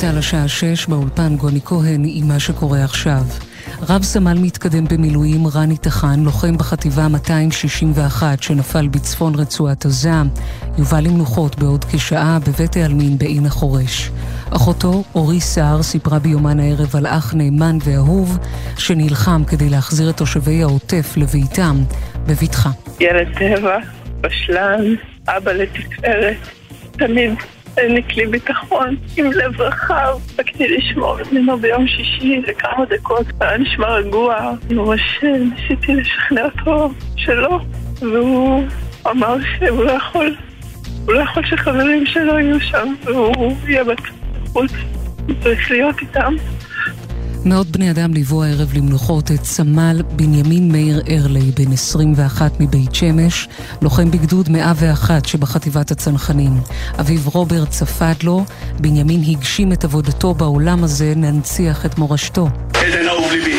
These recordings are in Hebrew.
צה"ל השעה 6 באולפן גוני כהן עם מה שקורה עכשיו. רב סמל מתקדם במילואים רני טחן, לוחם בחטיבה 261 שנפל בצפון רצועת עזה, יובא למנוחות בעוד כשעה בבית העלמין בעין החורש. אחותו, אורי סער, סיפרה ביומן הערב על אח נאמן ואהוב שנלחם כדי להחזיר את תושבי העוטף לביתם בבטחה. ילד טבע, בשלן, אבא לתפארת, תמיד העניק לי ביטחון עם לב רחב. רציתי לשמור ממנו ביום שישי לכמה דקות, היה נשמע רגוע. ממש ניסיתי לשכנע אותו שלא, והוא אמר שהוא לא יכול, הוא לא יכול שחברים שלו יהיו שם, והוא יהיה בחוץ, הוא צריך להיות איתם. מאות בני אדם ליוו הערב למנוחות את סמל בנימין מאיר ארלי, בן 21 מבית שמש, לוחם בגדוד 101 שבחטיבת הצנחנים. אביו רוברט צפד לו, בנימין הגשים את עבודתו בעולם הזה, ננציח את מורשתו. עדן אהוב ליבי,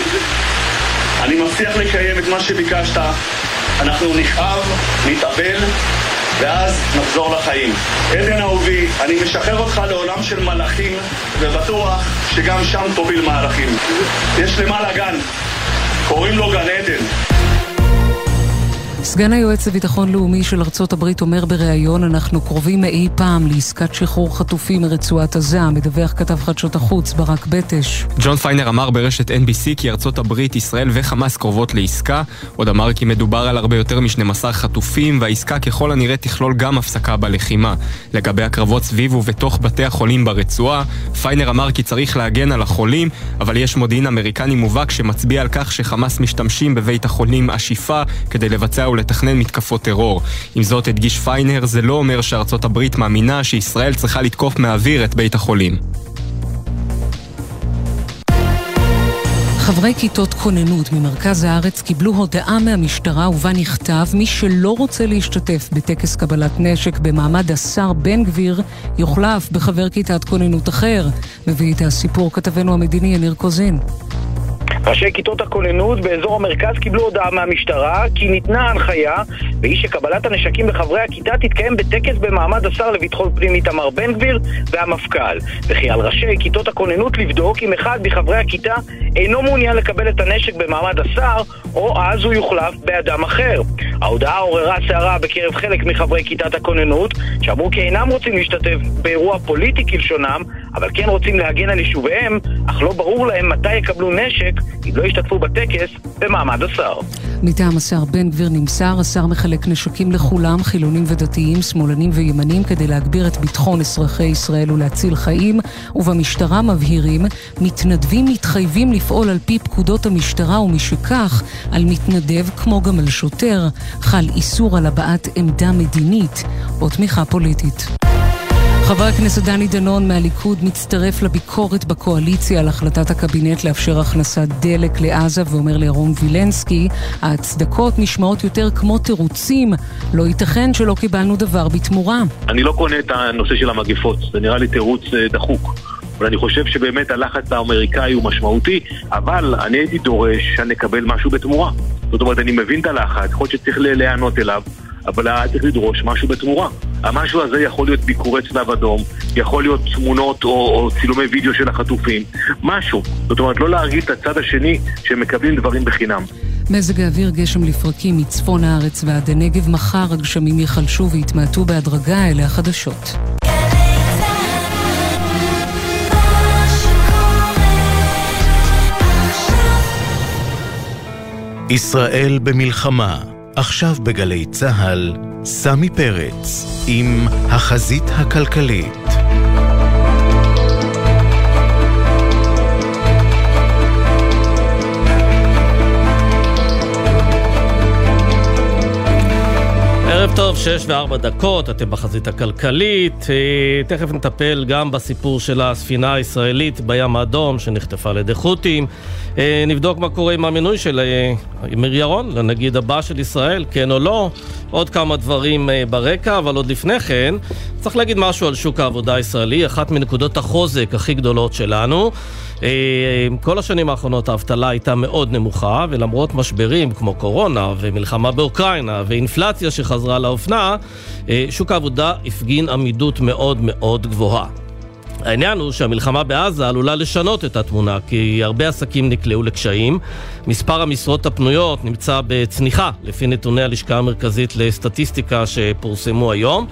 אני מבטיח לקיים את מה שביקשת. אנחנו נכאב, נתאבל, ואז נחזור לחיים. עדן אהובי, אני משחרר אותך לעולם של מלאכים, ובטוח שגם שם תוביל מהלכים. יש למעלה גן, קוראים לו גן עדן. סגן היועץ לביטחון לאומי של ארצות הברית אומר בריאיון אנחנו קרובים מאי פעם לעסקת שחרור חטופים מרצועת עזה, מדווח כתב חדשות החוץ ברק בטש. ג'ון פיינר אמר ברשת NBC כי ארצות הברית, ישראל וחמאס קרובות לעסקה. עוד אמר כי מדובר על הרבה יותר מ-12 חטופים, והעסקה ככל הנראה תכלול גם הפסקה בלחימה. לגבי הקרבות סביב ובתוך בתי החולים ברצועה, פיינר אמר כי צריך להגן על החולים, אבל יש מודיעין אמריקני מובהק שמצביע על כך שחמאס משתמשים בבית החולים השיפה כדי לבצע ולתכנן מתקפות טרור. עם זאת, הדגיש פיינר, זה לא אומר שארצות הברית מאמינה שישראל צריכה לתקוף מהאוויר את בית החולים. חברי כיתות כוננות ממרכז הארץ קיבלו הודעה מהמשטרה ובה נכתב מי שלא רוצה להשתתף בטקס קבלת נשק במעמד השר בן גביר יוחלף בחבר כיתת כוננות אחר. מביא את הסיפור כתבנו המדיני יניר קוזין. ראשי כיתות הכוננות באזור המרכז קיבלו הודעה מהמשטרה כי ניתנה הנחיה והיא שקבלת הנשקים לחברי הכיתה תתקיים בטקס במעמד השר לביטחון פנים איתמר בן גביר והמפכ"ל וכי על ראשי כיתות הכוננות לבדוק אם אחד מחברי הכיתה אינו מעוניין לקבל את הנשק במעמד השר או אז הוא יוחלף באדם אחר. ההודעה עוררה סערה בקרב חלק מחברי כיתת הכוננות שאמרו כי אינם רוצים להשתתף באירוע פוליטי כלשונם אבל כן רוצים להגן על יישוביהם אך לא ברור להם מתי יקבלו נשק אם לא ישתתפו בטקס במעמד השר. מטעם השר בן גביר נמסר, השר מחלק נשקים לכולם, חילונים ודתיים, שמאלנים וימנים, כדי להגביר את ביטחון אזרחי ישראל ולהציל חיים, ובמשטרה מבהירים, מתנדבים מתחייבים לפעול על פי פקודות המשטרה, ומשכך, על מתנדב, כמו גם על שוטר, חל איסור על הבעת עמדה מדינית או תמיכה פוליטית. חבר הכנסת דני דנון מהליכוד מצטרף לביקורת בקואליציה על החלטת הקבינט לאפשר הכנסת דלק לעזה ואומר לירום וילנסקי, ההצדקות נשמעות יותר כמו תירוצים, לא ייתכן שלא קיבלנו דבר בתמורה. אני לא קונה את הנושא של המגפות, זה נראה לי תירוץ אה, דחוק. אבל אני חושב שבאמת הלחץ האמריקאי הוא משמעותי, אבל אני הייתי דורש שנקבל משהו בתמורה. זאת אומרת, אני מבין את הלחץ, יכול להיות שצריך להיענות אליו, אבל היה צריך לדרוש משהו בתמורה. המשהו הזה יכול להיות ביקורי צלב אדום, יכול להיות תמונות או, או צילומי וידאו של החטופים, משהו. זאת אומרת, לא להרגיל את הצד השני שמקבלים דברים בחינם. מזג האוויר גשם לפרקים מצפון הארץ ועד הנגב מחר הגשמים ייחלשו ויתמעטו בהדרגה אלה החדשות. ישראל במלחמה עכשיו בגלי צה"ל, סמי פרץ עם החזית הכלכלית. ערב טוב, שש וארבע דקות, אתם בחזית הכלכלית. אה, תכף נטפל גם בסיפור של הספינה הישראלית בים האדום שנחטפה על ידי חות'ים. אה, נבדוק מה קורה עם המינוי של אה, אמיר ירון לנגיד הבא של ישראל, כן או לא. עוד כמה דברים ברקע, אבל עוד לפני כן, צריך להגיד משהו על שוק העבודה הישראלי, אחת מנקודות החוזק הכי גדולות שלנו. כל השנים האחרונות האבטלה הייתה מאוד נמוכה, ולמרות משברים כמו קורונה ומלחמה באוקראינה ואינפלציה שחזרה לאופנה, שוק העבודה הפגין עמידות מאוד מאוד גבוהה. העניין הוא שהמלחמה בעזה עלולה לשנות את התמונה, כי הרבה עסקים נקלעו לקשיים. מספר המשרות הפנויות נמצא בצניחה, לפי נתוני הלשכה המרכזית לסטטיסטיקה שפורסמו היום,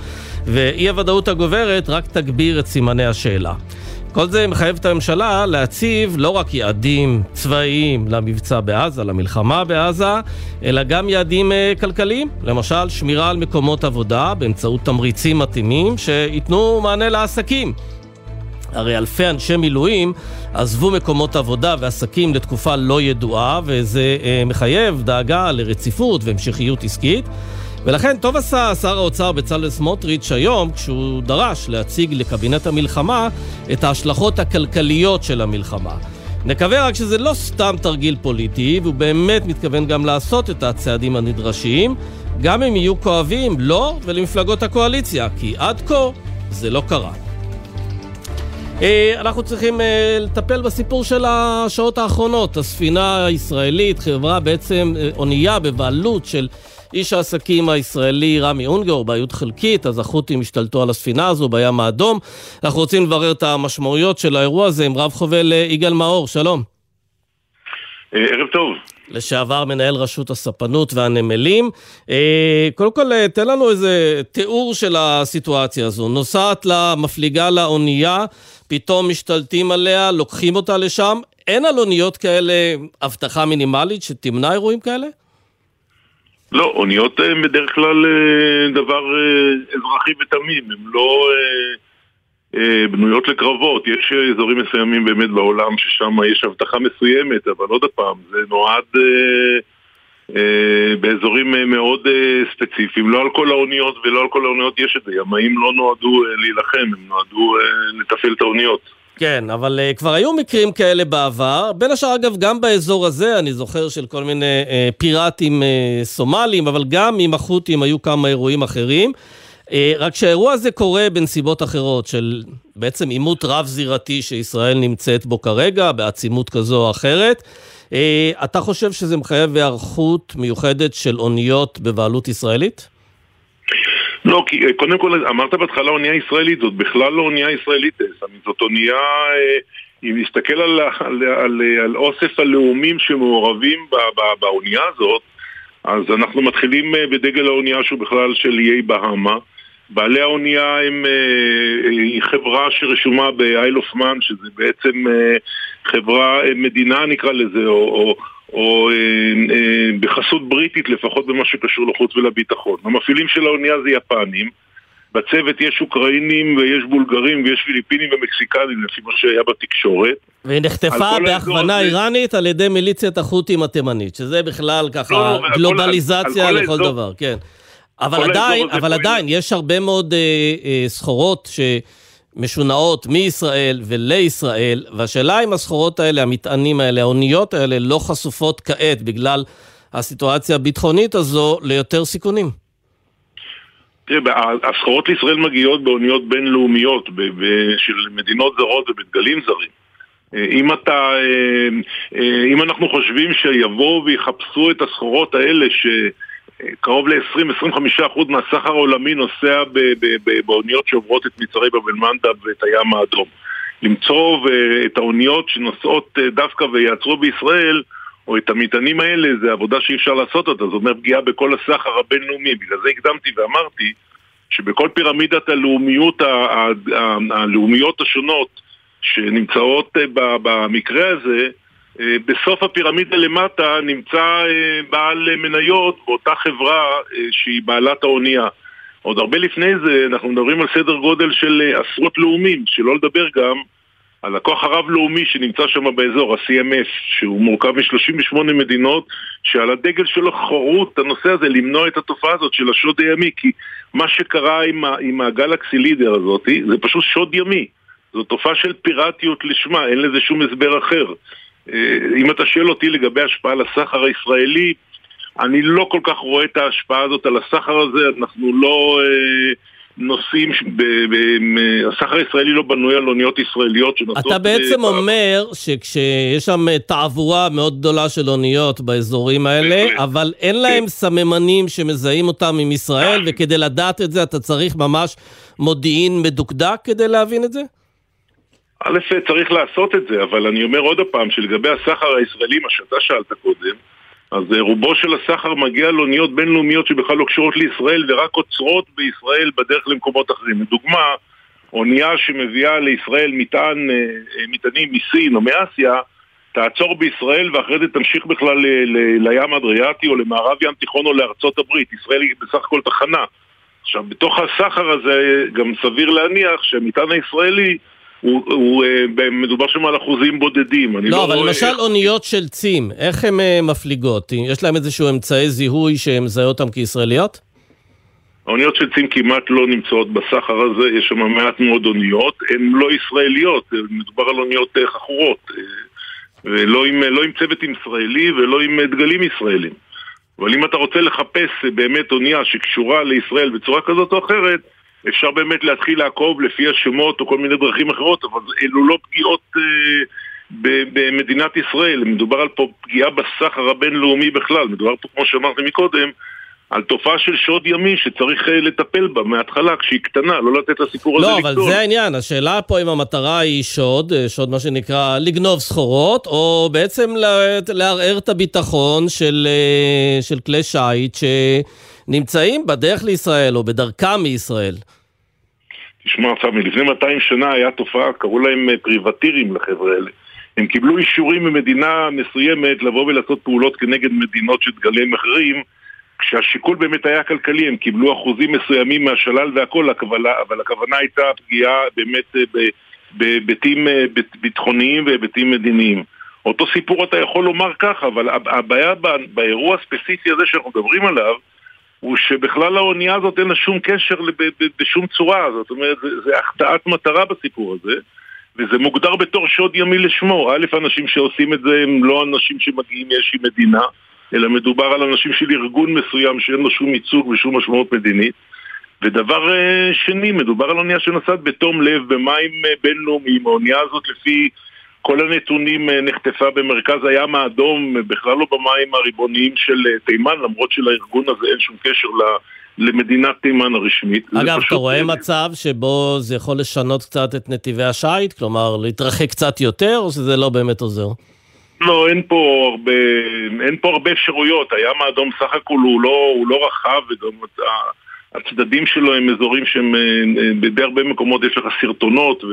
ואי הוודאות הגוברת רק תגביר את סימני השאלה. כל זה מחייב את הממשלה להציב לא רק יעדים צבאיים למבצע בעזה, למלחמה בעזה, אלא גם יעדים אה, כלכליים. למשל, שמירה על מקומות עבודה באמצעות תמריצים מתאימים שייתנו מענה לעסקים. הרי אלפי אנשי מילואים עזבו מקומות עבודה ועסקים לתקופה לא ידועה, וזה אה, מחייב דאגה לרציפות והמשכיות עסקית. ולכן טוב עשה שר האוצר בצלאל סמוטריץ' היום כשהוא דרש להציג לקבינט המלחמה את ההשלכות הכלכליות של המלחמה. נקווה רק שזה לא סתם תרגיל פוליטי, והוא באמת מתכוון גם לעשות את הצעדים הנדרשים, גם אם יהיו כואבים לו לא, ולמפלגות הקואליציה, כי עד כה זה לא קרה. אה, אנחנו צריכים אה, לטפל בסיפור של השעות האחרונות. הספינה הישראלית, חברה בעצם, אה, אונייה בבעלות של איש העסקים הישראלי רמי אונגר, בעיות חלקית, אז החות'ים השתלטו על הספינה הזו בים האדום. אנחנו רוצים לברר את המשמעויות של האירוע הזה עם רב חובל יגאל מאור, שלום. ערב טוב. לשעבר מנהל רשות הספנות והנמלים. קודם כל, תן לנו איזה תיאור של הסיטואציה הזו. נוסעת לה, מפליגה לאונייה. פתאום משתלטים עליה, לוקחים אותה לשם. אין על אוניות כאלה אבטחה מינימלית שתמנע אירועים כאלה? לא, אוניות הן בדרך כלל אה, דבר אה, אזרחי ותמים, הן לא אה, בנויות לקרבות. יש אזורים מסוימים באמת בעולם ששם יש אבטחה מסוימת, אבל עוד פעם, זה נועד... אה, באזורים אה, מאוד אה, ספציפיים. לא על כל האוניות ולא על כל האוניות יש את זה. ימאים לא נועדו להילחם, הם נועדו לתפעל את האוניות. כן, אבל uh, כבר היו מקרים כאלה בעבר, בין השאר אגב גם באזור הזה, אני זוכר של כל מיני uh, פיראטים uh, סומלים, אבל גם עם החות'ים היו כמה אירועים אחרים. Uh, רק שהאירוע הזה קורה בנסיבות אחרות, של בעצם עימות רב-זירתי שישראל נמצאת בו כרגע, בעצימות כזו או אחרת. אה, אתה חושב שזה מחייב היערכות מיוחדת של אוניות בבעלות ישראלית? לא, כי אה, קודם כל אמרת בהתחלה אונייה ישראלית, זאת בכלל לא אונייה ישראלית, אה, זאת אונייה, אם נסתכל על, על, על, על אוסף הלאומים שמעורבים באונייה הזאת, אז אנחנו מתחילים בדגל האונייה שהוא בכלל של איי בהאמה. בעלי האונייה הם אה, חברה שרשומה ב-Isle of Man, שזה בעצם אה, חברה, אה, מדינה נקרא לזה, או, או, או אה, אה, בחסות בריטית לפחות במה שקשור לחוץ ולביטחון. המפעילים של האונייה זה יפנים. בצוות יש אוקראינים ויש בולגרים ויש פיליפינים ומקסיקנים לפי מה שהיה בתקשורת. והיא נחטפה בהכוונה איראנית על ידי מיליציית החות'ים התימנית, שזה בכלל ככה לא, גלובליזציה לכל האזור, דבר, כן. אבל עדיין, אבל עדיין, יש הרבה מאוד אה, אה, סחורות שמשונעות מישראל ולישראל, והשאלה אם הסחורות האלה, המטענים האלה, האוניות האלה, לא חשופות כעת בגלל הסיטואציה הביטחונית הזו ליותר סיכונים. תראה, הסחורות לישראל מגיעות באוניות בינלאומיות של מדינות זרות ובדגלים זרים. אה, אם אתה, אה, אה, אם אנחנו חושבים שיבואו ויחפשו את הסחורות האלה ש... קרוב ל-20-25% מהסחר העולמי נוסע באוניות שעוברות את מצרי בבל מנדב ואת הים האדום. למצוא את האוניות שנוסעות אה, דווקא ויעצרו בישראל, או את המטענים האלה, זה עבודה שאי אפשר לעשות אותה, זאת אומרת פגיעה בכל הסחר הבינלאומי. בגלל זה הקדמתי ואמרתי שבכל פירמידת הלאומיות, הלאומיות השונות שנמצאות אה, במקרה הזה, אה, בסוף הפירמידה למטה נמצא אה, בעל מניות באותה חברה אה, שהיא בעלת האונייה. עוד הרבה לפני זה אנחנו מדברים על סדר גודל של עשרות לאומים, שלא לדבר גם על הכוח הרב-לאומי שנמצא שם באזור, ה-CMS, שהוא מורכב מ-38 מדינות, שעל הדגל שלו חרו את הנושא הזה למנוע את התופעה הזאת של השוד הימי, כי מה שקרה עם, עם הגלקסי לידר הזאת, זה פשוט שוד ימי. זו תופעה של פיראטיות לשמה, אין לזה שום הסבר אחר. אה, אם אתה שואל אותי לגבי השפעה על הסחר הישראלי, אני לא כל כך רואה את ההשפעה הזאת על הסחר הזה, אנחנו לא אה, נוסעים, ב, ב, הסחר הישראלי לא בנוי על אוניות ישראליות שנוסעות... אתה בעצם ב... אומר שכשיש שם תעבורה מאוד גדולה של אוניות באזורים האלה, אבל אין להם כן. סממנים שמזהים אותם עם ישראל, וכדי לדעת את זה אתה צריך ממש מודיעין מדוקדק כדי להבין את זה? א', צריך לעשות את זה, אבל אני אומר עוד פעם, שלגבי הסחר הישראלי, מה שאתה שאלת קודם, אז אה, רובו של הסחר מגיע לאוניות בינלאומיות שבכלל לא קשורות לישראל ורק עוצרות בישראל בדרך למקומות אחרים. לדוגמה, אונייה שמביאה לישראל מטען, אה, מטענים מסין או מאסיה, תעצור בישראל ואחרי זה תמשיך בכלל לים אדריאטי או למערב ים תיכון או לארצות הברית. ישראל היא בסך הכל תחנה. עכשיו, בתוך הסחר הזה גם סביר להניח שהמטען הישראלי הוא, הוא, אה, מדובר שם על אחוזים בודדים. לא, לא, אבל רואה... למשל אוניות של צים, איך הן אה, מפליגות? יש להם איזשהו אמצעי זיהוי שמזהה אותן כישראליות? האוניות של צים כמעט לא נמצאות בסחר הזה, יש שם מעט מאוד אוניות, הן לא ישראליות, מדובר על אוניות אה, חכורות, ולא עם, לא עם צוות ישראלי ולא עם דגלים ישראלים. אבל אם אתה רוצה לחפש באמת אונייה שקשורה לישראל בצורה כזאת או אחרת, אפשר באמת להתחיל לעקוב לפי השמות או כל מיני דרכים אחרות, אבל אלו לא פגיעות אה, במדינת ישראל, מדובר על פה פגיעה בסחר הבינלאומי בכלל, מדובר פה, כמו שאמרתי מקודם, על תופעה של שוד ימי שצריך אה, לטפל בה מההתחלה כשהיא קטנה, לא לתת לסיפור לא, הזה לקטון. לא, אבל זה העניין, השאלה פה אם המטרה היא שוד, אה, שוד מה שנקרא לגנוב סחורות, או בעצם לערער את הביטחון של, של כלי שיט שנמצאים בדרך לישראל או בדרכם מישראל. תשמע, סמי, לפני 200 שנה היה תופעה, קראו להם פריבטירים לחבר'ה האלה. הם קיבלו אישורים ממדינה מסוימת לבוא ולעשות פעולות כנגד מדינות שדגליהם אחרים כשהשיקול באמת היה כלכלי, הם קיבלו אחוזים מסוימים מהשלל והכל, אבל הכוונה הייתה פגיעה באמת אה, בהיבטים אה, ביטחוניים והיבטים מדיניים. אותו סיפור אתה יכול לומר ככה, אבל הבעיה באירוע הספציפי הזה שאנחנו מדברים עליו, הוא שבכלל האונייה הזאת אין לה שום קשר בשום צורה, זאת אומרת, זה, החטאת מטרה בסיפור הזה, וזה מוגדר בתור שוד ימי לשמו. א', אנשים שעושים את זה הם לא אנשים שמגיעים מאיזושהי מדינה, אלא מדובר על אנשים של ארגון מסוים שאין לו שום ייצוג ושום משמעות מדינית. ודבר אה, שני, מדובר על אונייה שנוסעת בתום לב במים אה, בינלאומיים. האונייה הזאת לפי כל הנתונים אה, נחטפה במרכז הים האדום, בכלל לא במים הריבוניים של תימן, למרות שלארגון הזה אין שום קשר למדינת תימן הרשמית. אגב, אתה רואה מצב שבו זה יכול לשנות קצת את נתיבי השיט? כלומר, להתרחק קצת יותר, או שזה לא באמת עוזר? לא, אין פה הרבה, אין פה הרבה אפשרויות. הים האדום סך הכל הוא לא, הוא לא רחב וגם הצדדים שלו הם אזורים שהם, אה, בדי הרבה מקומות יש לך סרטונות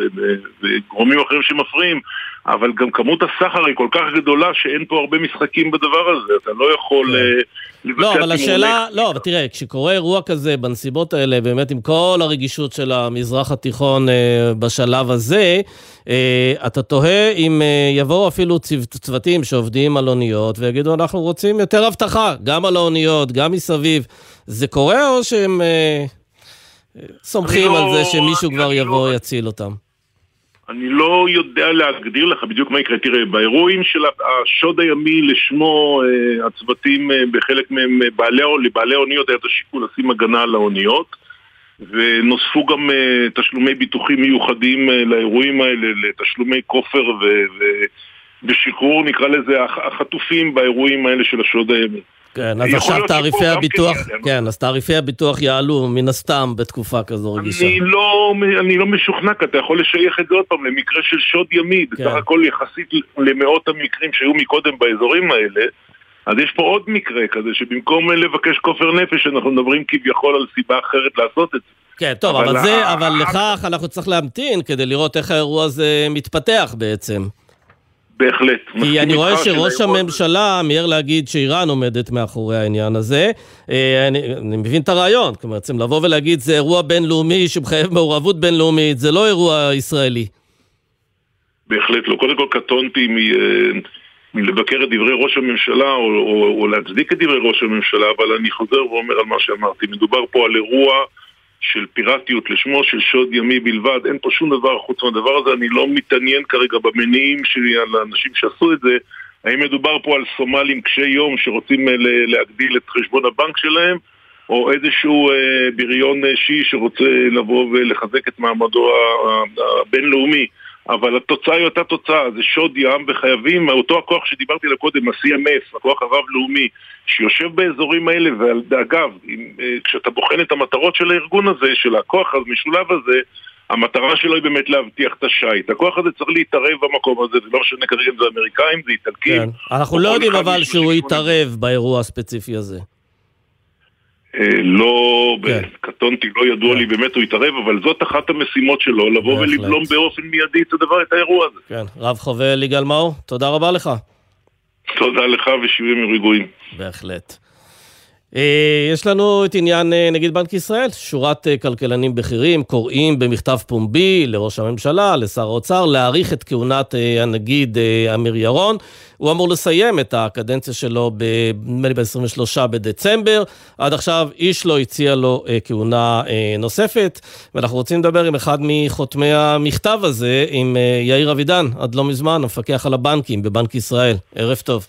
וגורמים אחרים שמפריעים, אבל גם כמות הסחר היא כל כך גדולה שאין פה הרבה משחקים בדבר הזה, אתה לא יכול... כן. אה, לא, אבל השאלה, לא, אבל תראה, כשקורה אירוע כזה בנסיבות האלה, באמת עם כל הרגישות של המזרח התיכון אה, בשלב הזה, אה, אתה תוהה אם אה, יבואו אפילו צוותים שעובדים על אוניות ויגידו, אנחנו רוצים יותר אבטחה, גם על האוניות, גם מסביב. זה קורה או שהם אה, סומכים לא, על זה שמישהו כבר יבוא לא... יציל אותם? אני לא יודע להגדיר לך בדיוק מה יקרה. תראה, באירועים של השוד הימי לשמו אה, הצוותים אה, בחלק מהם, אה, בעלי, לבעלי האוניות היה את השיקול לשים הגנה על האוניות ונוספו גם תשלומי ביטוחים מיוחדים לאירועים האלה, לתשלומי כופר ו... ושחרור, נקרא לזה, החטופים באירועים האלה של השוד הימי. כן, אז עכשיו תעריפי הביטוח, כן, כן, אז תעריפי הביטוח יעלו מן הסתם בתקופה כזו רגישה. אני לא, אני לא משוכנע, כי אתה יכול לשייך את זה עוד פעם למקרה של שוד ימי, כן. בסך הכל יחסית למאות המקרים שהיו מקודם באזורים האלה, אז יש פה עוד מקרה כזה, שבמקום לבקש כופר נפש, אנחנו מדברים כביכול על סיבה אחרת לעשות את זה. כן, טוב, אבל, אבל זה, אבל לכך אנחנו צריך להמתין כדי לראות איך האירוע הזה מתפתח בעצם. בהחלט. כי אני רואה שראש הממשלה מיהר להגיד שאיראן עומדת מאחורי העניין הזה. אה, אני, אני מבין את הרעיון, כלומר, בעצם לבוא ולהגיד זה אירוע בינלאומי שמחייב מעורבות בינלאומית, זה לא אירוע ישראלי. בהחלט לא. קודם כל קטונתי מ... אה, מלבקר את דברי ראש הממשלה או, או, או להצדיק את דברי ראש הממשלה, אבל אני חוזר ואומר על מה שאמרתי. מדובר פה על אירוע של פיראטיות לשמו של שוד ימי בלבד, אין פה שום דבר חוץ מהדבר הזה, אני לא מתעניין כרגע במניעים שלי על האנשים שעשו את זה, האם מדובר פה על סומלים קשי יום שרוצים אה, להגדיל את חשבון הבנק שלהם, או איזשהו אה, בריון אה, שיעי שרוצה לבוא ולחזק את מעמדו הבינלאומי. אבל התוצאה היא אותה תוצאה, זה שוד ים וחייבים, אותו הכוח שדיברתי עליו קודם, ה-CMF, הכוח הרב-לאומי, שיושב באזורים האלה, ואגב, אה, כשאתה בוחן את המטרות של הארגון הזה, של הכוח המשולב הזה, המטרה שלו היא באמת להבטיח את השיט. הכוח הזה צריך להתערב במקום הזה, זה לא משנה כרגע אם זה אמריקאים, זה איטלקים. כן. אנחנו לא יודעים אבל שהוא יתערב באירוע הספציפי הזה. אה, לא, כן. קטונתי, לא ידוע לי באמת הוא יתערב, אבל זאת אחת המשימות שלו, לבוא. ולבלום באופן מיידי את הדבר, את האירוע הזה. כן. רב חובל יגאל מאור, תודה רבה לך. תודה לך ושיהיו ימים רגועים. בהחלט. אה, יש לנו את עניין אה, נגיד בנק ישראל, שורת אה, כלכלנים בכירים קוראים במכתב פומבי לראש הממשלה, לשר האוצר, להאריך את כהונת הנגיד אמיר ירון. הוא אמור לסיים את הקדנציה שלו, נדמה לי ב-23 בדצמבר. עד עכשיו איש לא הציע לו כהונה נוספת, ואנחנו רוצים לדבר עם אחד מחותמי המכתב הזה, עם יאיר אבידן, עד לא מזמן, המפקח על הבנקים בבנק ישראל. ערב טוב.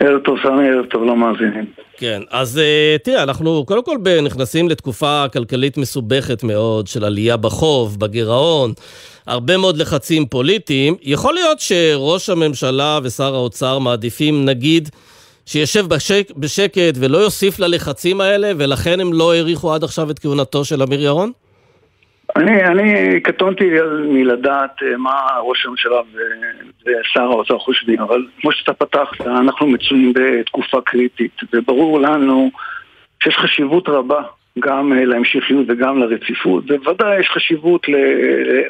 ערב טוב סמי, ערב טוב למאזינים. כן, אז uh, תראה, אנחנו קודם כל נכנסים לתקופה כלכלית מסובכת מאוד של עלייה בחוב, בגירעון, הרבה מאוד לחצים פוליטיים. יכול להיות שראש הממשלה ושר האוצר מעדיפים, נגיד, שישב בשק, בשקט ולא יוסיף ללחצים האלה, ולכן הם לא האריכו עד עכשיו את כהונתו של אמיר ירון? אני, אני קטונתי מלדעת אה, מה ראש הממשלה ושר האוצר חושבים, אבל כמו שאתה פתחת, אנחנו מצויים בתקופה קריטית, וברור לנו שיש חשיבות רבה גם אה, להמשכיות וגם לרציפות, ובוודאי יש חשיבות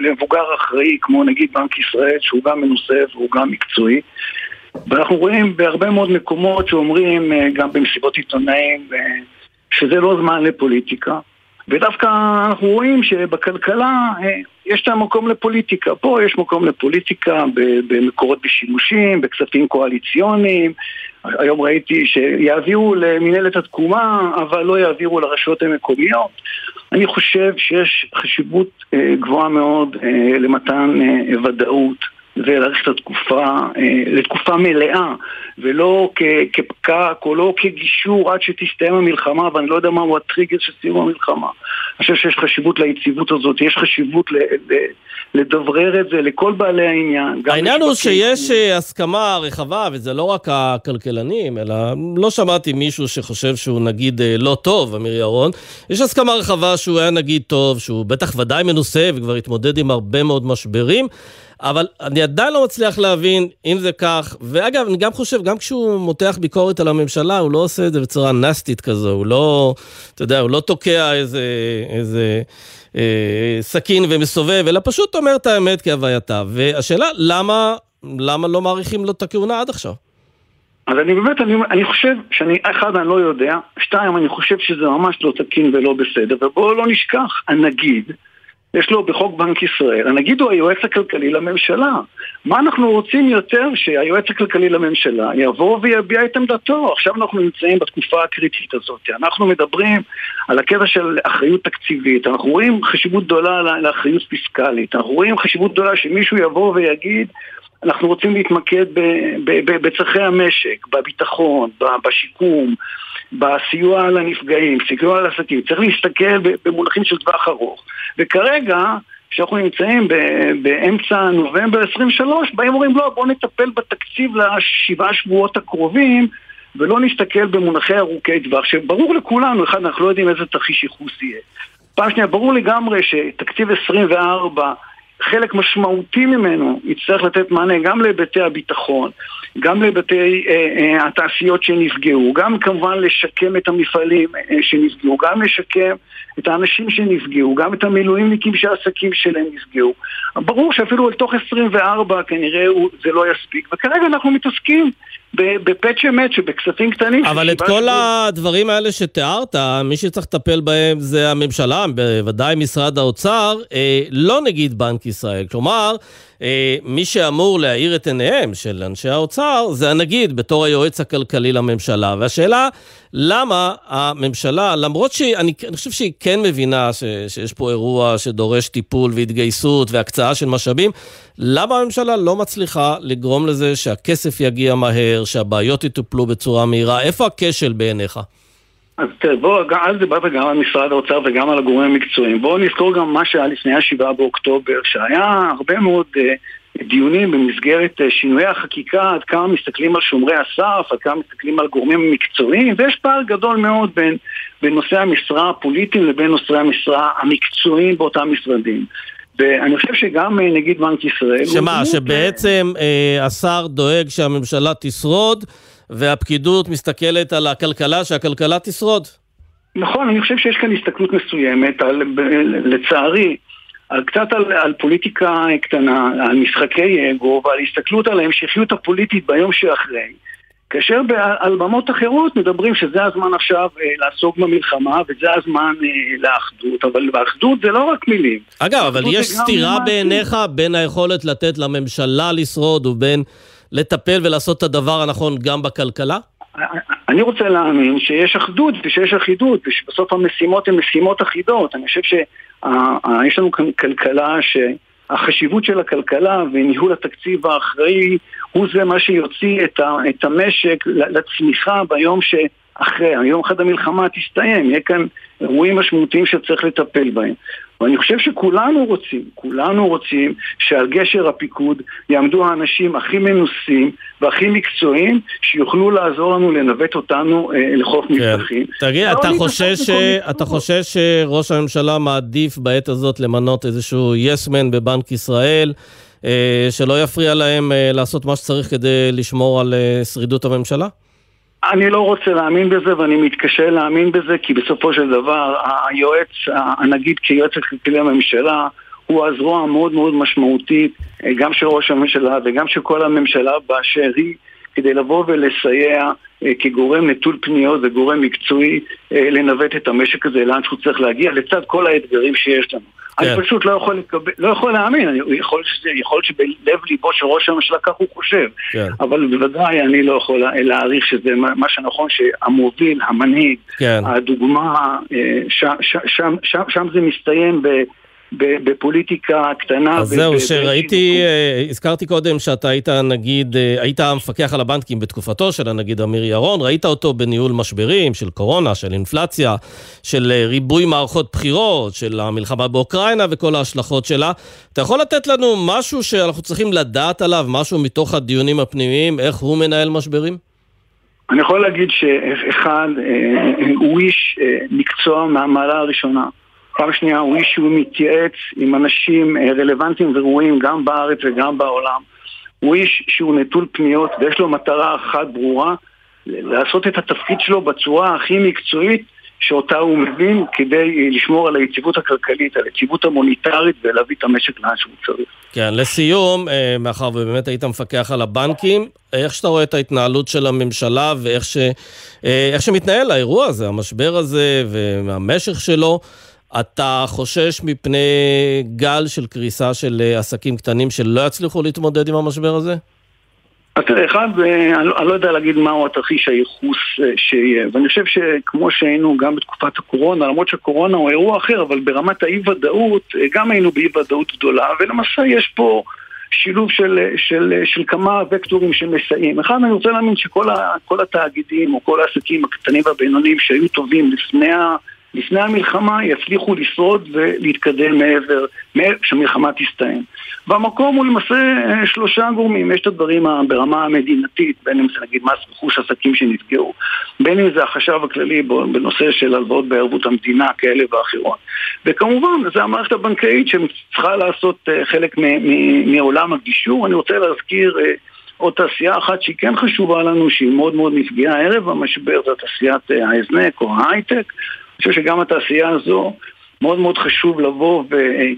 למבוגר אחראי כמו נגיד בנק ישראל, שהוא גם מנוסה והוא גם מקצועי. ואנחנו רואים בהרבה מאוד מקומות שאומרים, אה, גם במסיבות עיתונאים, שזה לא זמן לפוליטיקה. ודווקא אנחנו רואים שבכלכלה אה, יש להם מקום לפוליטיקה. פה יש מקום לפוליטיקה במקורות בשימושים, בכספים קואליציוניים. היום ראיתי שיעבירו למנהלת התקומה, אבל לא יעבירו לרשויות המקומיות. אני חושב שיש חשיבות אה, גבוהה מאוד אה, למתן ודאות. ולהאריך את התקופה אה, לתקופה מלאה ולא כ- כפקק או לא כגישור עד שתסתיים המלחמה ואני לא יודע מהו הטריגר של סיום המלחמה. אני חושב שיש חשיבות ליציבות הזאת, יש חשיבות ל- ל- לדברר את זה לכל בעלי העניין. העניין הוא. שיש אה, הסכמה רחבה, וזה לא רק הכלכלנים, אלא לא שמעתי מישהו שחושב שהוא נגיד אה, לא טוב, אמיר ירון. יש הסכמה רחבה שהוא היה נגיד טוב, שהוא בטח ודאי מנוסה וכבר התמודד עם הרבה מאוד משברים, אבל אני עדיין לא מצליח להבין אם זה כך, ואגב, אני גם חושב, גם כשהוא מותח ביקורת על הממשלה, הוא לא עושה את זה בצורה נסטית כזו, הוא לא, אתה יודע, הוא לא תוקע איזה... איזה אה, סכין ומסובב, אלא פשוט אומר את האמת כהווייתה. והשאלה, למה, למה לא מאריכים לו את הכהונה עד עכשיו? אז אני באמת, אני, אני חושב שאני, אחד, אני לא יודע, שתיים, אני חושב שזה ממש לא תקין ולא בסדר, ובואו לא נשכח, הנגיד, יש לו בחוק בנק ישראל, הנגיד הוא היועץ הכלכלי לממשלה. מה אנחנו רוצים יותר שהיועץ הכלכלי לממשלה יבוא ויביע את עמדתו? עכשיו אנחנו נמצאים בתקופה הקריטית הזאת. אנחנו מדברים על הקטע של אחריות תקציבית, אנחנו רואים חשיבות גדולה לה- לאחריות פיסקלית, אנחנו רואים חשיבות גדולה שמישהו יבוא ויגיד אנחנו רוצים להתמקד בצורכי המשק, בביטחון, בשיקום, בסיוע לנפגעים, סיוע לעסקים. צריך להסתכל במונחים של טווח ארוך. וכרגע, כשאנחנו נמצאים באמצע נובמבר 23, באים ואומרים לא, בואו נטפל בתקציב לשבעה שבועות הקרובים ולא נסתכל במונחי ארוכי טווח, שברור לכולנו, אחד, אנחנו לא יודעים איזה תרחיש ייחוס יהיה. פעם שנייה, ברור לגמרי שתקציב 24 חלק משמעותי ממנו יצטרך לתת מענה גם להיבטי הביטחון, גם להיבטי אה, אה, התעשיות שנפגעו, גם כמובן לשקם את המפעלים אה, שנפגעו, גם לשקם את האנשים שנפגעו, גם את המילואימניקים שהעסקים שלהם נפגעו. ברור שאפילו אל תוך 24 כנראה זה לא יספיק, וכרגע אנחנו מתעסקים בפאצ' אמת שבכספים קטנים. אבל את כל שבועות. הדברים האלה שתיארת, מי שצריך לטפל בהם זה הממשלה, בוודאי משרד האוצר, אה, לא נגיד בנק ישראל. כלומר, מי שאמור להאיר את עיניהם של אנשי האוצר זה הנגיד בתור היועץ הכלכלי לממשלה. והשאלה, למה הממשלה, למרות שאני אני חושב שהיא כן מבינה ש, שיש פה אירוע שדורש טיפול והתגייסות והקצאה של משאבים, למה הממשלה לא מצליחה לגרום לזה שהכסף יגיע מהר, שהבעיות יטופלו בצורה מהירה? איפה הכשל בעיניך? אז תראה, בוא, אז דיברת גם על משרד האוצר וגם על הגורמים המקצועיים. בואו נזכור גם מה שהיה לפני השבעה באוקטובר, שהיה הרבה מאוד אה, דיונים במסגרת אה, שינויי החקיקה, עד כמה מסתכלים על שומרי הסף, עד כמה מסתכלים על גורמים מקצועיים, ויש פער גדול מאוד בין בין נושאי המשרה הפוליטיים לבין נושאי המשרה המקצועיים באותם משרדים. ואני חושב שגם אה, נגיד בנק ישראל... שמה, שבעצם אה, השר דואג שהממשלה תשרוד, והפקידות מסתכלת על הכלכלה, שהכלכלה תשרוד. נכון, אני חושב שיש כאן הסתכלות מסוימת, על, לצערי, על קצת על, על פוליטיקה קטנה, על משחקי אגו ועל הסתכלות על ההמשכיות הפוליטית ביום שאחרי. כאשר על במות אחרות מדברים שזה הזמן עכשיו אה, לעסוק במלחמה וזה הזמן אה, לאחדות, אבל באחדות זה לא רק מילים. אגב, אבל יש סתירה בעיניך בין היכולת לתת לממשלה לשרוד ובין לטפל ולעשות את הדבר הנכון גם בכלכלה? אני רוצה להאמין שיש אחדות ושיש אחידות ושבסוף המשימות הן משימות אחידות. אני חושב שיש לנו כאן כלכלה שהחשיבות של הכלכלה וניהול התקציב האחראי הוא זה מה שיוציא את המשק לצמיחה ביום ש... אחרי, יום אחד המלחמה תסתיים, יהיה כאן אירועים משמעותיים שצריך לטפל בהם. ואני חושב שכולנו רוצים, כולנו רוצים שעל גשר הפיקוד יעמדו האנשים הכי מנוסים והכי מקצועיים שיוכלו לעזור לנו לנווט אותנו אה, לחוף כן. מבטחים. תגיד, אתה חושש, ש... אתה חושש שראש הממשלה מעדיף בעת הזאת למנות איזשהו יסמן בבנק ישראל? אה, שלא יפריע להם אה, לעשות מה שצריך כדי לשמור על אה, שרידות הממשלה? אני לא רוצה להאמין בזה ואני מתקשה להאמין בזה כי בסופו של דבר היועץ, הנגיד כיועץ הכלכלי לממשלה הוא הזרוע המאוד מאוד משמעותית גם של ראש הממשלה וגם של כל הממשלה באשר היא כדי לבוא ולסייע כגורם נטול פניות וגורם מקצועי לנווט את המשק הזה לאן שהוא צריך להגיע לצד כל האתגרים שיש לנו. כן. אני פשוט לא יכול, לקבל, לא יכול להאמין, אני, יכול, יכול שבלב ליבו של ראש הממשלה כך הוא חושב, כן. אבל בוודאי אני לא יכול להעריך שזה מה שנכון שהמוביל, המנהיג, כן. הדוגמה, אה, ש, ש, שם, שם, שם זה מסתיים ב... בפוליטיקה קטנה. אז זהו, שראיתי, אה, הזכרתי קודם שאתה היית נגיד, אה, היית המפקח על הבנקים בתקופתו של הנגיד אמיר ירון, ראית אותו בניהול משברים של קורונה, של אינפלציה, של אה, ריבוי מערכות בחירות, של המלחמה באוקראינה וכל ההשלכות שלה. אתה יכול לתת לנו משהו שאנחנו צריכים לדעת עליו, משהו מתוך הדיונים הפנימיים, איך הוא מנהל משברים? אני יכול להגיד שאחד, הוא איש מקצוע מהמעלה הראשונה. פעם שנייה הוא איש שהוא מתייעץ עם אנשים אה, רלוונטיים וראויים גם בארץ וגם בעולם. הוא איש שהוא נטול פניות ויש לו מטרה אחת ברורה, לעשות את התפקיד שלו בצורה הכי מקצועית שאותה הוא מבין כדי אה, לשמור על היציבות הכלכלית, על היציבות המוניטרית ולהביא את המשק לאן שהוא צריך. כן, לסיום, אה, מאחר ובאמת היית מפקח על הבנקים, איך שאתה רואה את ההתנהלות של הממשלה ואיך ש, שמתנהל האירוע הזה, המשבר הזה והמשך שלו, אתה חושש מפני גל של קריסה של אה, עסקים קטנים שלא יצליחו להתמודד עם המשבר הזה? תראה, אחד, אה, אני לא יודע להגיד מהו התרחיש הייחוס אה, שיהיה, ואני חושב שכמו שהיינו גם בתקופת הקורונה, למרות שהקורונה הוא אירוע אחר, אבל ברמת האי-ודאות, גם היינו באי-ודאות גדולה, ולמעשה יש פה שילוב של, של, של כמה וקטורים שמסייעים. אחד, אני רוצה להאמין שכל התאגידים או כל העסקים הקטנים והבינוניים שהיו טובים לפני ה... לפני המלחמה יצליחו לשרוד ולהתקדם מעבר, שהמלחמה תסתיים. והמקום הוא למעשה אה, שלושה גורמים, יש את הדברים ברמה המדינתית, בין אם זה נגיד מס רכוש עסקים שנפגעו, בין אם זה החשב הכללי בנושא של הלוואות בערבות המדינה כאלה ואחרות. וכמובן, זה המערכת הבנקאית שצריכה לעשות אה, חלק מעולם הגישור. אני רוצה להזכיר אה, עוד תעשייה אחת שהיא כן חשובה לנו, שהיא מאוד מאוד נפגעה ערב המשבר, זו תעשיית ההזנק או ההייטק. חושב שגם התעשייה הזו מאוד מאוד חשוב לבוא,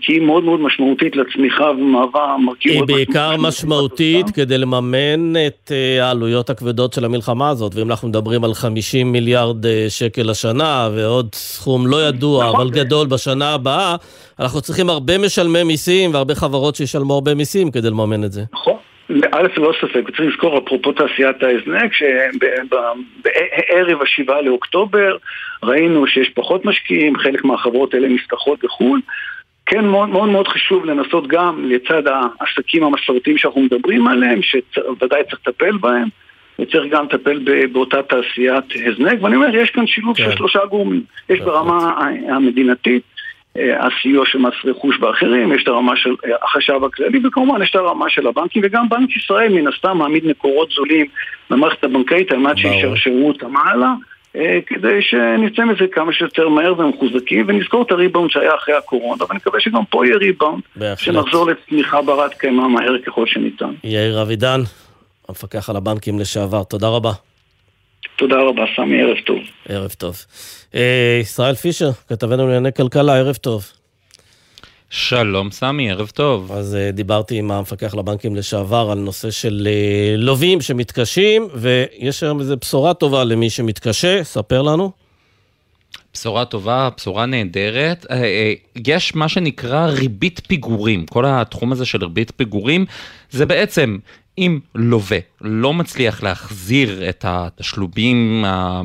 כי היא מאוד מאוד משמעותית לצמיחה ומהווה מרכיב... היא בעיקר משמעותית כדי לממן את אה, העלויות הכבדות של המלחמה הזאת, ואם אנחנו מדברים על 50 מיליארד אה, שקל לשנה, ועוד סכום לא ידוע, נכון. אבל גדול בשנה הבאה, אנחנו צריכים הרבה משלמי מיסים והרבה חברות שישלמו הרבה מיסים כדי לממן את זה. נכון. א', ללא ספק, וצריך לזכור אפרופו תעשיית ההזנק, שבערב השבעה לאוקטובר ראינו שיש פחות משקיעים, חלק מהחברות האלה נפתחות בחו"ל. כן, מאוד מאוד מאוד חשוב לנסות גם לצד העסקים המסורתיים שאנחנו מדברים עליהם, שוודאי צריך לטפל בהם, וצריך גם לטפל באותה תעשיית הזנק, ואני אומר, יש כאן שילוב כן. של שלושה גורמים. יש ברמה המדינתית, הסיוע של מס רכוש ואחרים, יש את הרמה של אה, החשב הכללי וכמובן יש את הרמה של הבנקים וגם בנק ישראל מן הסתם מעמיד מקורות זולים למערכת הבנקאית על מנת שישרשרו אותם הלאה אה, כדי שנצא מזה כמה שיותר מהר ומחוזקים ונזכור את הריבאונד שהיה אחרי הקורונה ואני מקווה שגם פה יהיה ריבאונד שנחזור לצמיחה ברת קיימא מהר ככל שניתן. יאיר אבידן, המפקח על הבנקים לשעבר, תודה רבה. תודה רבה, סמי, ערב טוב. ערב טוב. אה, ישראל פישר, כתבנו לענייני כלכלה, ערב טוב. שלום סמי, ערב טוב. אז uh, דיברתי עם המפקח לבנקים לשעבר על נושא של uh, לווים שמתקשים, ויש היום איזו בשורה טובה למי שמתקשה, ספר לנו. בשורה טובה, בשורה נהדרת. Uh, uh, יש מה שנקרא ריבית פיגורים. כל התחום הזה של ריבית פיגורים זה בעצם אם לווה לא מצליח להחזיר את התשלומים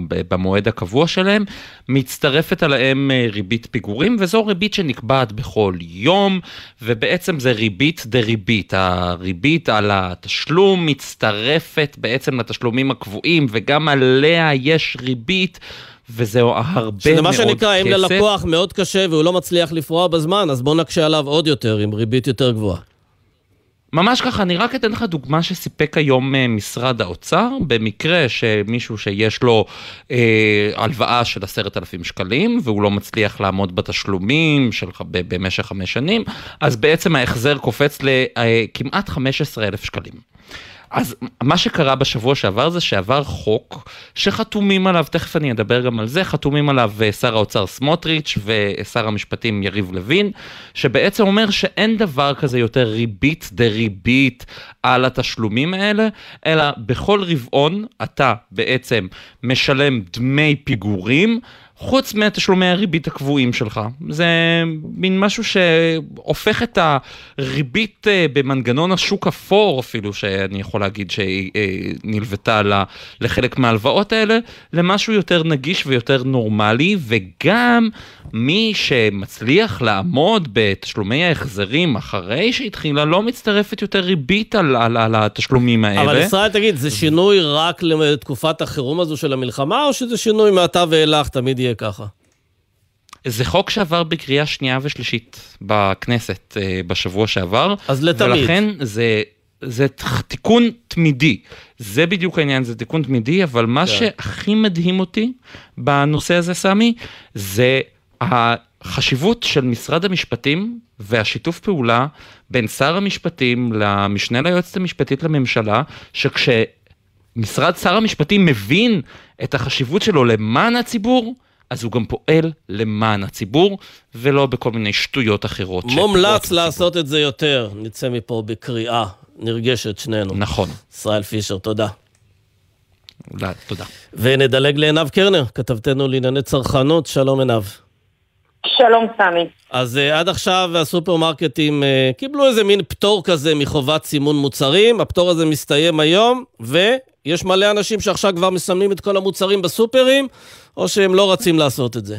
במועד הקבוע שלהם, מצטרפת עליהם אה, ריבית פיגורים, וזו ריבית שנקבעת בכל יום, ובעצם זה ריבית דריבית. הריבית על התשלום מצטרפת בעצם לתשלומים הקבועים, וגם עליה יש ריבית. וזה הרבה מאוד כסף. שזה מה שנקרא, אם ללקוח מאוד קשה והוא לא מצליח לפרוע בזמן, אז בוא נקשה עליו עוד יותר, עם ריבית יותר גבוהה. ממש ככה, אני רק אתן לך דוגמה שסיפק היום אה, משרד האוצר, במקרה שמישהו שיש לו אה, הלוואה של עשרת אלפים שקלים, והוא לא מצליח לעמוד בתשלומים של, במשך חמש שנים, אז בעצם ההחזר קופץ לכמעט אה, 15 אלף שקלים. אז מה שקרה בשבוע שעבר זה שעבר חוק שחתומים עליו, תכף אני אדבר גם על זה, חתומים עליו אה, שר האוצר סמוטריץ' ושר המשפטים יריב לוין, שבעצם אומר שאין דבר כזה יותר ריבית דריבית על התשלומים האלה, אלא בכל רבעון אתה בעצם משלם דמי פיגורים. חוץ מתשלומי הריבית הקבועים שלך. זה מין משהו שהופך את הריבית אה, במנגנון השוק אפור אפילו, שאני יכול להגיד שהיא אה, נלוותה לחלק מההלוואות האלה, למשהו יותר נגיש ויותר נורמלי, וגם מי שמצליח לעמוד בתשלומי ההחזרים אחרי שהתחילה, לא מצטרפת יותר ריבית על, על, על התשלומים האלה. אבל ישראל, תגיד, זה שינוי רק לתקופת החירום הזו של המלחמה, או שזה שינוי מעתה ואילך תמיד יהיה ככה? זה חוק שעבר בקריאה שנייה ושלישית בכנסת uh, בשבוע שעבר. אז לתמיד. ולכן זה, זה תיקון תמידי. זה בדיוק העניין, זה תיקון תמידי, אבל מה. כן. שהכי מדהים אותי בנושא הזה, סמי, זה החשיבות של משרד המשפטים והשיתוף פעולה בין שר המשפטים למשנה ליועצת המשפטית לממשלה, שכשמשרד שר המשפטים מבין את החשיבות שלו למען הציבור, אז הוא גם פועל למען הציבור, ולא בכל מיני שטויות אחרות. מומלץ לעשות את זה יותר. נצא מפה בקריאה נרגשת שנינו. נכון. ישראל פישר, תודה. תודה. ונדלג לעינב קרנר, כתבתנו לענייני צרכנות. שלום עינב. שלום סמי. אז uh, עד עכשיו הסופרמרקטים uh, קיבלו איזה מין פטור כזה מחובת סימון מוצרים, הפטור הזה מסתיים היום, ויש מלא אנשים שעכשיו כבר מסמנים את כל המוצרים בסופרים, או שהם לא רצים לעשות את זה.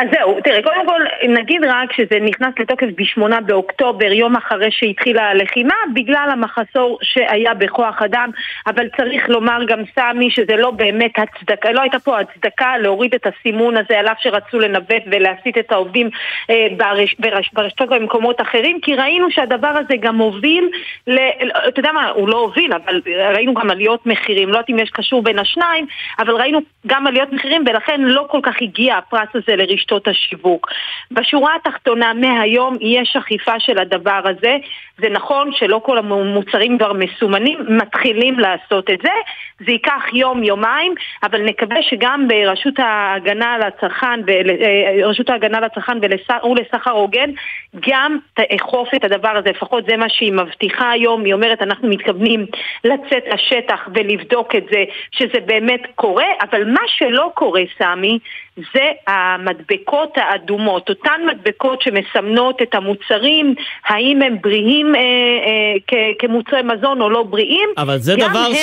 אז זהו, תראה, קודם כל נגיד רק שזה נכנס לתוקף ב-8 באוקטובר, יום אחרי שהתחילה הלחימה, בגלל המחסור שהיה בכוח אדם, אבל צריך לומר גם סמי שזה לא באמת הצדקה, לא הייתה פה הצדקה להוריד את הסימון הזה על אף שרצו לנווט ולהסיט את העובדים אה, ברש, ברש, ברשתות ובמקומות אחרים, כי ראינו שהדבר הזה גם הוביל, ל, אתה יודע מה, הוא לא הוביל, אבל ראינו גם עליות מחירים, לא יודעת אם יש קשור בין השניים, אבל ראינו גם עליות מחירים ולכן לא כל כך הגיע הפרס הזה לרשתות. רשתות השיווק. בשורה התחתונה, מהיום יש אכיפה של הדבר הזה. זה נכון שלא כל המוצרים כבר מסומנים, מתחילים לעשות את זה. זה ייקח יום-יומיים, אבל נקווה שגם ברשות ההגנה על הצרכן, אה, רשות ההגנה על הצרכן ולסחר הוגן, גם תאכוף את הדבר הזה, לפחות זה מה שהיא מבטיחה היום. היא אומרת, אנחנו מתכוונים לצאת לשטח ולבדוק את זה, שזה באמת קורה, אבל מה שלא קורה, סמי, זה המדבקות האדומות, אותן מדבקות שמסמנות את המוצרים, האם הם בריאים אה, אה, כמוצרי מזון או לא בריאים. אבל זה דבר הם...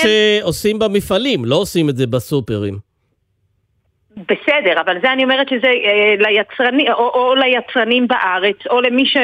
שעושים במפעלים, לא עושים את זה בסופרים. בסדר, אבל זה אני אומרת שזה אה, ליצרני, או, או ליצרנים בארץ, או למי ש,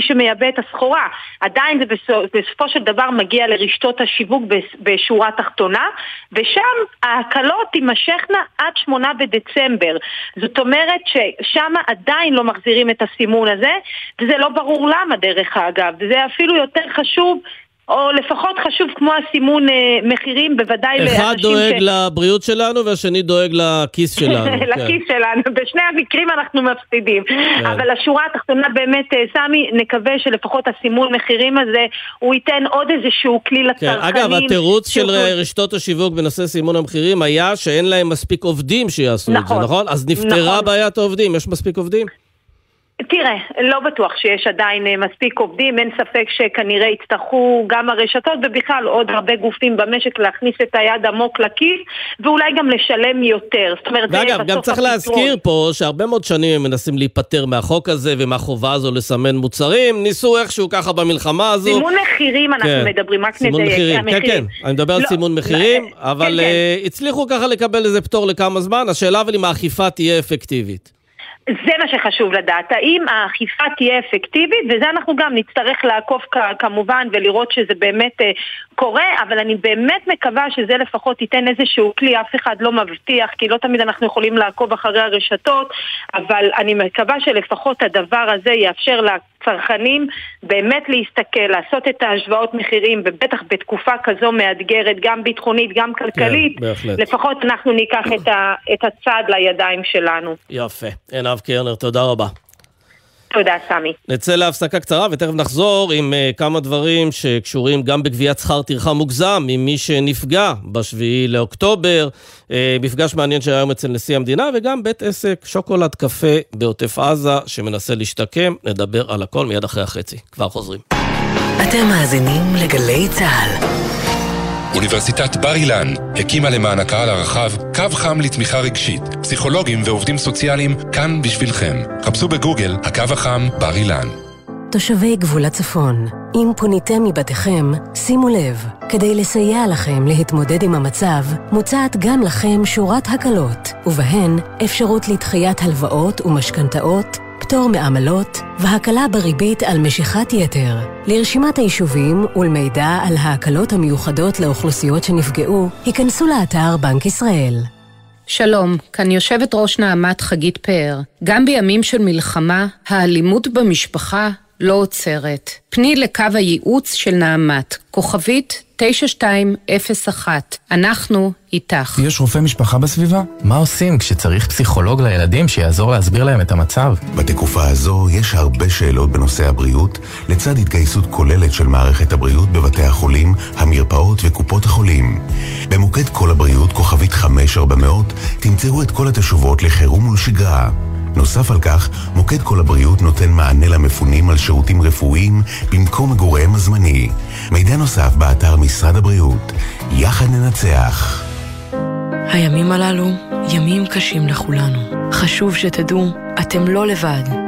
שמייבא את הסחורה. עדיין זה בסופו, בסופו של דבר מגיע לרשתות השיווק בשורה תחתונה, ושם ההקלות תימשכנה עד שמונה בדצמבר. זאת אומרת ששם עדיין לא מחזירים את הסימון הזה, וזה לא ברור למה דרך אגב. זה אפילו יותר חשוב או לפחות חשוב כמו הסימון אה, מחירים, בוודאי לאנשים ש... אחד דואג לבריאות שלנו והשני דואג לכיס שלנו. כן. לכיס שלנו, בשני המקרים אנחנו מפסידים. כן. אבל השורה התחתונה באמת, אה, סמי, נקווה שלפחות הסימון מחירים הזה, הוא ייתן עוד איזשהו כלי כן, לצרכנים. אגב, התירוץ של שיוכלו- רשתות השיווק בנושא סימון המחירים היה שאין להם מספיק עובדים שיעשו את זה, נכון. נכון? אז נפתרה נכון. בעיית העובדים, יש מספיק עובדים? תראה, לא בטוח שיש עדיין אה, מספיק עובדים, אין ספק שכנראה יצטרכו גם הרשתות ובכלל עוד הרבה גופים במשק להכניס את היד עמוק לכיס ואולי גם לשלם יותר. זאת אומרת, זה ואגב, גם בסוף צריך הפתרון. להזכיר פה שהרבה מאוד שנים הם מנסים להיפטר מהחוק הזה ומהחובה הזו לסמן מוצרים, ניסו איכשהו ככה במלחמה הזו. סימון מחירים אנחנו כן. מדברים, רק סימון נדייק. מחירים, כן, כן, אני מדבר על לא, סימון לא, מחירים, אה, אבל כן, כן. אה, הצליחו ככה לקבל איזה פטור לכמה זמן, השאלה אבל אם האכיפה תהיה אפקטיבית. זה מה שחשוב לדעת, האם האכיפה תהיה אפקטיבית, וזה אנחנו גם נצטרך לעקוב כמובן ולראות שזה באמת אה, קורה, אבל אני באמת מקווה שזה לפחות ייתן איזשהו כלי, אף אחד לא מבטיח, כי לא תמיד אנחנו יכולים לעקוב אחרי הרשתות, אבל אני מקווה שלפחות הדבר הזה יאפשר לצרכנים באמת להסתכל, לעשות את ההשוואות מחירים, ובטח בתקופה כזו מאתגרת, גם ביטחונית, גם כלכלית, כן, בהחלט. לפחות אנחנו ניקח את, ה- את הצעד לידיים שלנו. יפה. עינב קרנר, תודה רבה. תודה, סמי. נצא להפסקה קצרה ותכף נחזור עם uh, כמה דברים שקשורים גם בגביית שכר טרחה מוגזם עם מי שנפגע בשביעי לאוקטובר, uh, מפגש מעניין שהיה היום אצל נשיא המדינה וגם בית עסק שוקולד קפה בעוטף עזה שמנסה להשתקם, נדבר על הכל מיד אחרי החצי. כבר חוזרים. אתם מאזינים לגלי צה"ל. אוניברסיטת בר אילן הקימה למען הקהל הרחב קו חם לתמיכה רגשית. פסיכולוגים ועובדים סוציאליים כאן בשבילכם. חפשו בגוגל הקו החם בר אילן. תושבי גבול הצפון, אם פוניתם מבתיכם, שימו לב, כדי לסייע לכם להתמודד עם המצב, מוצעת גם לכם שורת הקלות, ובהן אפשרות לדחיית הלוואות ומשכנתאות, פטור מעמלות והקלה בריבית על משיכת יתר. לרשימת היישובים ולמידע על ההקלות המיוחדות לאוכלוסיות שנפגעו, היכנסו לאתר בנק ישראל. שלום, כאן יושבת ראש נעמת חגית פאר. גם בימים של מלחמה, האלימות במשפחה לא עוצרת. פני לקו הייעוץ של נעמת, כוכבית 9201. אנחנו איתך. יש רופא משפחה בסביבה? מה עושים כשצריך פסיכולוג לילדים שיעזור להסביר להם את המצב? בתקופה הזו יש הרבה שאלות בנושא הבריאות, לצד התגייסות כוללת של מערכת הבריאות בבתי החולים, המרפאות וקופות החולים. במוקד כל הבריאות, כוכבית 5400, תמצאו את כל התשובות לחירום ולשגרה. נוסף על כך, מוקד כל הבריאות נותן מענה למפונים על שירותים רפואיים במקום מגוריהם הזמני. מידע נוסף באתר משרד הבריאות. יחד ננצח. הימים הללו ימים קשים לכולנו. חשוב שתדעו, אתם לא לבד.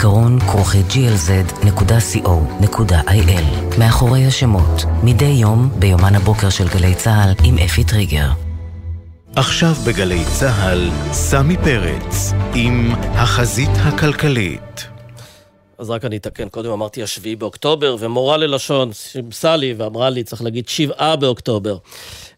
זיכרון כרוכי glz.co.il מאחורי השמות, מדי יום ביומן הבוקר של גלי צה"ל עם אפי טריגר. עכשיו בגלי צה"ל, סמי פרץ עם החזית הכלכלית. אז רק אני אתקן, קודם אמרתי השביעי באוקטובר, ומורה ללשון שימסה לי ואמרה לי, צריך להגיד שבעה באוקטובר.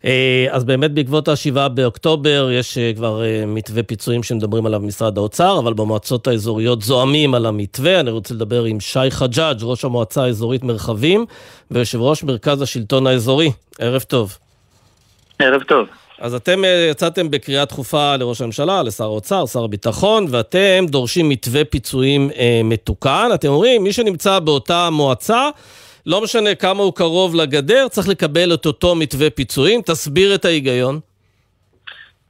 אה, אז באמת בעקבות השבעה באוקטובר יש אה, כבר אה, מתווה פיצויים שמדברים עליו במשרד האוצר, אבל במועצות האזוריות זועמים על המתווה. אני רוצה לדבר עם שי חג'אג', ראש המועצה האזורית מרחבים, ויושב ראש מרכז השלטון האזורי. ערב טוב. ערב טוב. אז אתם אה, יצאתם בקריאה דחופה לראש הממשלה, לשר האוצר, שר הביטחון, ואתם דורשים מתווה פיצויים אה, מתוקן. אתם אומרים, מי שנמצא באותה מועצה, לא משנה כמה הוא קרוב לגדר, צריך לקבל את אותו מתווה פיצויים. תסביר את ההיגיון.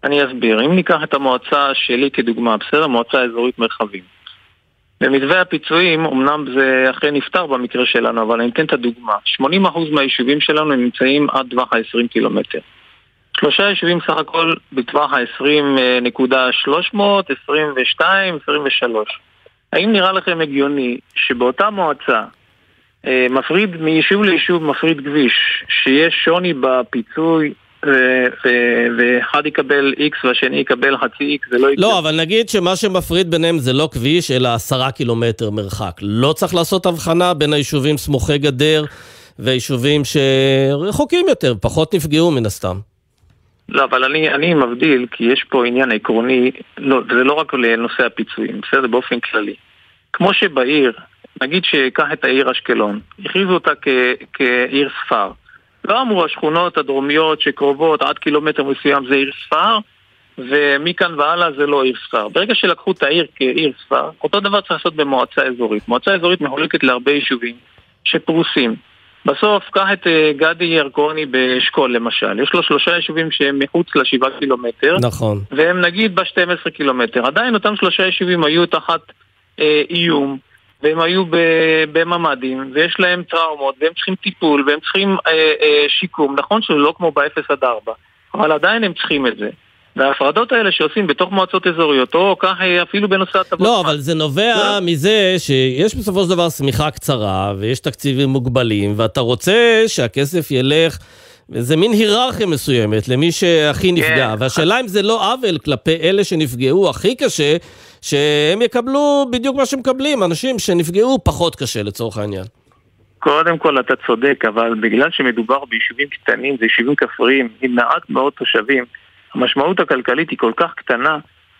אני אסביר. אם ניקח את המועצה שלי כדוגמה, בסדר? מועצה אזורית מרחבים. במתווה הפיצויים, אמנם זה אכן נפתר במקרה שלנו, אבל אני אתן את הדוגמה. 80% מהיישובים שלנו נמצאים עד טווח ה-20 קילומטר. שלושה יישובים סך הכל בטווח ה-20.300, 22, 23. האם נראה לכם הגיוני שבאותה מועצה אה, מפריד מיישוב ליישוב מפריד כביש, שיש שוני בפיצוי ואחד יקבל X והשני יקבל חצי X, זה לא יקרה. לא, אבל נגיד שמה שמפריד ביניהם זה לא כביש, אלא עשרה קילומטר מרחק. לא צריך לעשות הבחנה בין היישובים סמוכי גדר ויישובים שרחוקים יותר, פחות נפגעו מן הסתם. לא, אבל אני, אני מבדיל, כי יש פה עניין עקרוני, לא, זה לא רק לנושא הפיצויים, בסדר? באופן כללי. כמו שבעיר, נגיד שקח את העיר אשקלון, הכריזו אותה כ, כעיר ספר. לא אמרו השכונות הדרומיות שקרובות עד קילומטר מסוים זה עיר ספר, ומכאן והלאה זה לא עיר ספר. ברגע שלקחו את העיר כעיר ספר, אותו דבר צריך לעשות במועצה אזורית. מועצה אזורית מחולקת להרבה יישובים שפרוסים. בסוף, קח את אה, גדי ירקוני באשכול למשל, יש לו שלושה יישובים שהם מחוץ לשבעה קילומטר. נכון. והם נגיד ב-12 קילומטר. עדיין אותם שלושה יישובים היו תחת אה, איום. והם היו בממ"דים, ויש להם טראומות, והם צריכים טיפול, והם צריכים אה, אה, שיקום. נכון שזה לא כמו ב-0 עד 4, אבל עדיין הם צריכים את זה. וההפרדות האלה שעושים בתוך מועצות אזוריות, או כך אה, אפילו בנושא הטבות... לא, אבל זה נובע לא. מזה שיש בסופו של דבר שמיכה קצרה, ויש תקציבים מוגבלים, ואתה רוצה שהכסף ילך... זה מין היררכיה מסוימת למי שהכי נפגע, כן. והשאלה אם זה לא עוול כלפי אלה שנפגעו הכי קשה, שהם יקבלו בדיוק מה שמקבלים, אנשים שנפגעו פחות קשה לצורך העניין. קודם כל אתה צודק, אבל בגלל שמדובר ביישובים קטנים, זה יישובים כפריים עם מעט מאוד תושבים, המשמעות הכלכלית היא כל כך קטנה,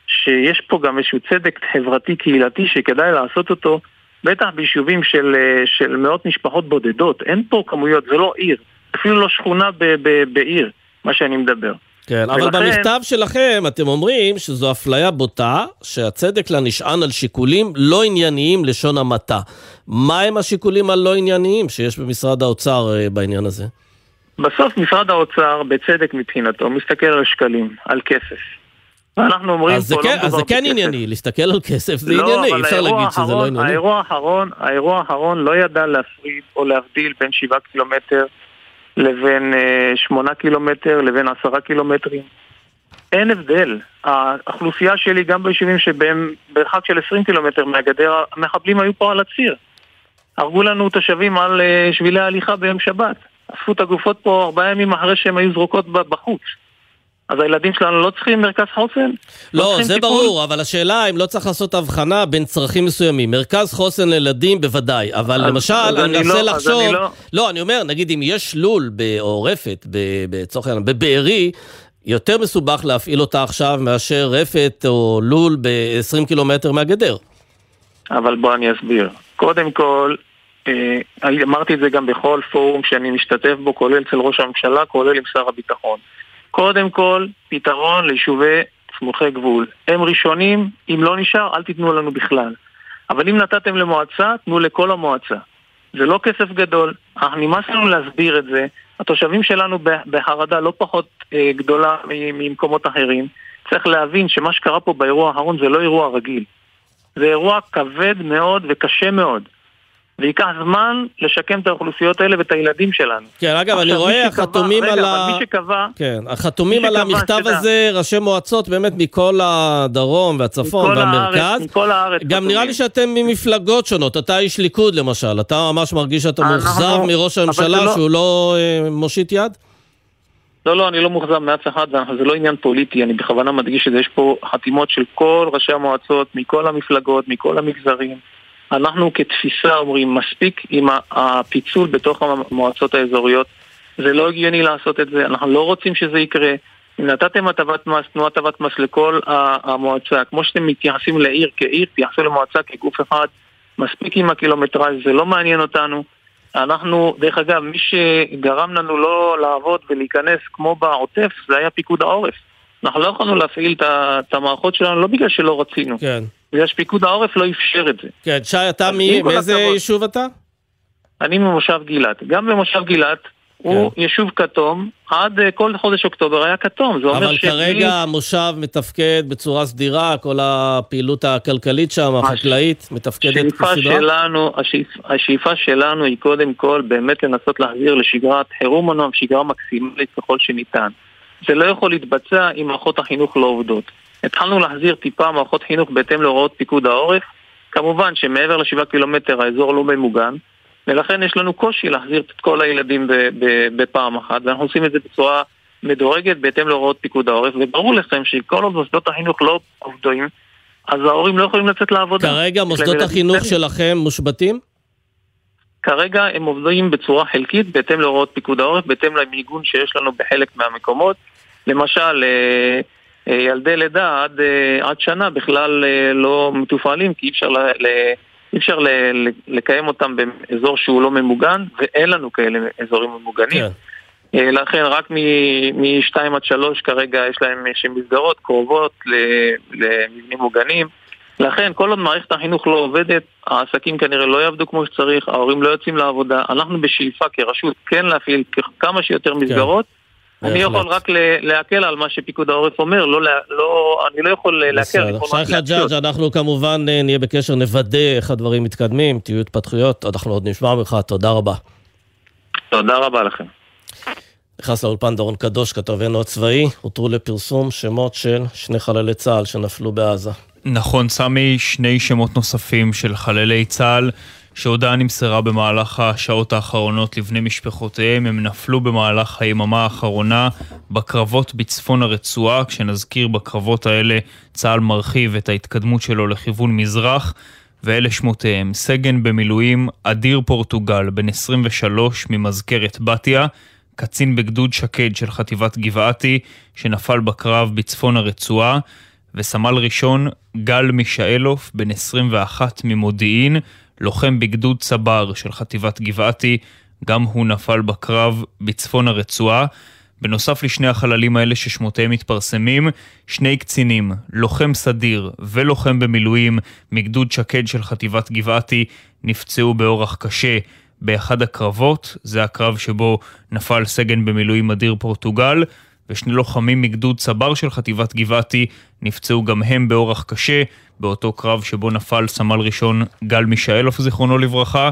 שיש פה גם איזשהו צדק חברתי קהילתי שכדאי לעשות אותו, בטח ביישובים של, של מאות משפחות בודדות. אין פה כמויות, זה לא עיר, אפילו לא שכונה ב, ב, בעיר, מה שאני מדבר. כן, אבל ולכן... במכתב שלכם אתם אומרים שזו אפליה בוטה, שהצדק לה נשען על שיקולים לא ענייניים לשון המעטה. מהם השיקולים הלא ענייניים שיש במשרד האוצר אה, בעניין הזה? בסוף משרד האוצר, בצדק מבחינתו, מסתכל על שקלים, על כסף. ואנחנו אומרים פה לא כן, מדובר בכסף. אז זה כן ענייני, להסתכל על כסף זה לא, ענייני, אי אפשר להגיד שזה לא ענייני. האירוע האחרון, האירוע האחרון לא ידע להפריד או להבדיל בין שבעה קילומטר לבין אה, שמונה קילומטר לבין עשרה קילומטרים. אין הבדל. האוכלוסייה שלי, גם ביישובים שבהם במרחק של 20 קילומטר מהגדר, המחבלים היו פה על הציר. הרגו לנו תושבים על אה, שבילי ההליכה ביום שבת. אספו את הגופות פה ארבעה ימים אחרי שהן היו זרוקות בחוץ. אז הילדים שלנו לא צריכים מרכז חוסן? לא, לא זה טיפול? ברור, אבל השאלה אם לא צריך לעשות הבחנה בין צרכים מסוימים. מרכז חוסן לילדים בוודאי, אבל אז, למשל, אז אני מנסה לא, לחשוב... אני לא... לא, אני אומר, נגיד אם יש לול או רפת, בצורך העניין, בבארי, יותר מסובך להפעיל אותה עכשיו מאשר רפת או לול ב-20 קילומטר מהגדר. אבל בוא אני אסביר. קודם כל, אמרתי את זה גם בכל פורום שאני משתתף בו, כולל אצל ראש הממשלה, כולל עם שר הביטחון. קודם כל, פתרון ליישובי סמוכי גבול. הם ראשונים, אם לא נשאר, אל תיתנו לנו בכלל. אבל אם נתתם למועצה, תנו לכל המועצה. זה לא כסף גדול, אנחנו נמאס לנו להסביר את זה. התושבים שלנו בחרדה לא פחות אה, גדולה ממקומות אחרים. צריך להבין שמה שקרה פה באירוע האחרון זה לא אירוע רגיל. זה אירוע כבד מאוד וקשה מאוד. וייקח זמן לשקם את האוכלוסיות האלה ואת הילדים שלנו. כן, אגב, אני רואה החתומים על ה... מי שקבע... כן, החתומים על המכתב הזה, ראשי מועצות באמת מכל הדרום והצפון והמרכז. מכל הארץ. גם נראה לי שאתם ממפלגות שונות. אתה איש ליכוד למשל, אתה ממש מרגיש שאתה מאוכזב מראש הממשלה לא- שהוא לא אה, מושיט יד? לא, לא, אני לא מאוכזב מאף אחד, זה לא עניין פוליטי, אני בכוונה מדגיש שיש פה חתימות של כל ראשי המועצות, מכל המפלגות, מכל המגזרים. אנחנו כתפיסה אומרים, מספיק עם הפיצול בתוך המועצות האזוריות. זה לא הגיוני לעשות את זה, אנחנו לא רוצים שזה יקרה. אם נתתם הטבת מס, תנו הטבת מס לכל המועצה. כמו שאתם מתייחסים לעיר כעיר, תייחסו למועצה כגוף אחד. מספיק עם הקילומטראז', זה לא מעניין אותנו. אנחנו, דרך אגב, מי שגרם לנו לא לעבוד ולהיכנס כמו בעוטף, זה היה פיקוד העורף. אנחנו לא יכולנו להפעיל את המערכות שלנו לא בגלל שלא רצינו. כן. בגלל שפיקוד העורף לא אפשר את זה. כן, שי, אתה מי, מאיזה יישוב אתה? אני ממושב גילת. גם במושב גילת הוא יישוב כתום, עד אה, כל חודש אוקטובר היה כתום. זה אומר אבל שבלי- כרגע המושב מתפקד בצורה סדירה, כל הפעילות הכלכלית שם, החקלאית, מתפקדת כסדרה? שלנו, השאיפ, השאיפה שלנו היא קודם כל באמת לנסות להחזיר לשגרת חירום מנוע, שגרה מקסימלית ככל שניתן. זה לא יכול להתבצע אם מערכות החינוך לא עובדות. התחלנו להחזיר טיפה מערכות חינוך בהתאם להוראות פיקוד העורף. כמובן שמעבר לשבעה קילומטר האזור לא ממוגן, ולכן יש לנו קושי להחזיר את כל הילדים בפעם אחת, ואנחנו עושים את זה בצורה מדורגת בהתאם להוראות פיקוד העורף, וברור לכם שכל עוד מוסדות החינוך לא עובדים, אז ההורים לא יכולים לצאת לעבודה. כרגע מוסדות החינוך. שלכם מושבתים? כרגע הם עובדים בצורה חלקית בהתאם להוראות פיקוד העורף, בהתאם למיגון שיש לנו בחלק מהמקומות. למשל, אה, ילדי לידה עד, אה, עד שנה בכלל אה, לא מתופעלים, כי אי אפשר, ל, אי אפשר ל, לקיים אותם באזור שהוא לא ממוגן, ואין לנו כאלה אזורים ממוגנים. אה, לכן רק מ-2 עד 3 כרגע יש להם מסגרות קרובות למבנים מוגנים. לכן כל עוד מערכת החינוך לא עובדת, העסקים כנראה לא יעבדו כמו שצריך, ההורים לא יוצאים לעבודה. אנחנו בשאיפה כרשות כן להפעיל כמה שיותר מסגרות. אני. יכול רק ל- להקל על מה שפיקוד העורף אומר, לא, לא, אני לא יכול להקל, אני בסדר. שי. חג'אג', אנחנו כמובן אה, נהיה בקשר, נוודא איך הדברים מתקדמים, תהיו התפתחויות, אנחנו עוד נשמע ממך, תודה רבה. תודה רבה לכם. נכנס לאולפן דורון קדוש, כתבנו הצבאי, הותרו לפרסום שמות של שני חללי צה"ל שנפלו בעזה. נכון, סמי, שני שמות נוספים של חללי צה"ל שהודעה נמסרה במהלך השעות האחרונות לבני משפחותיהם. הם נפלו במהלך היממה האחרונה בקרבות בצפון הרצועה, כשנזכיר בקרבות האלה צה"ל מרחיב את ההתקדמות שלו לכיוון מזרח. ואלה שמותיהם, סגן במילואים אדיר פורטוגל, בן 23 ממזכרת בתיה, קצין בגדוד שקד של חטיבת גבעתי, שנפל בקרב בצפון הרצועה, וסמל ראשון גל מישאלוף, בן 21 ממודיעין, לוחם בגדוד צבר של חטיבת גבעתי, גם הוא נפל בקרב בצפון הרצועה. בנוסף לשני החללים האלה ששמותיהם מתפרסמים, שני קצינים, לוחם סדיר ולוחם במילואים מגדוד שקד של חטיבת גבעתי, נפצעו באורח קשה באחד הקרבות, זה הקרב שבו נפל סגן במילואים אדיר פורטוגל, ושני לוחמים מגדוד צבר של חטיבת גבעתי נפצעו גם הם באורח קשה, באותו קרב שבו נפל סמל ראשון גל מישאלוף זיכרונו לברכה.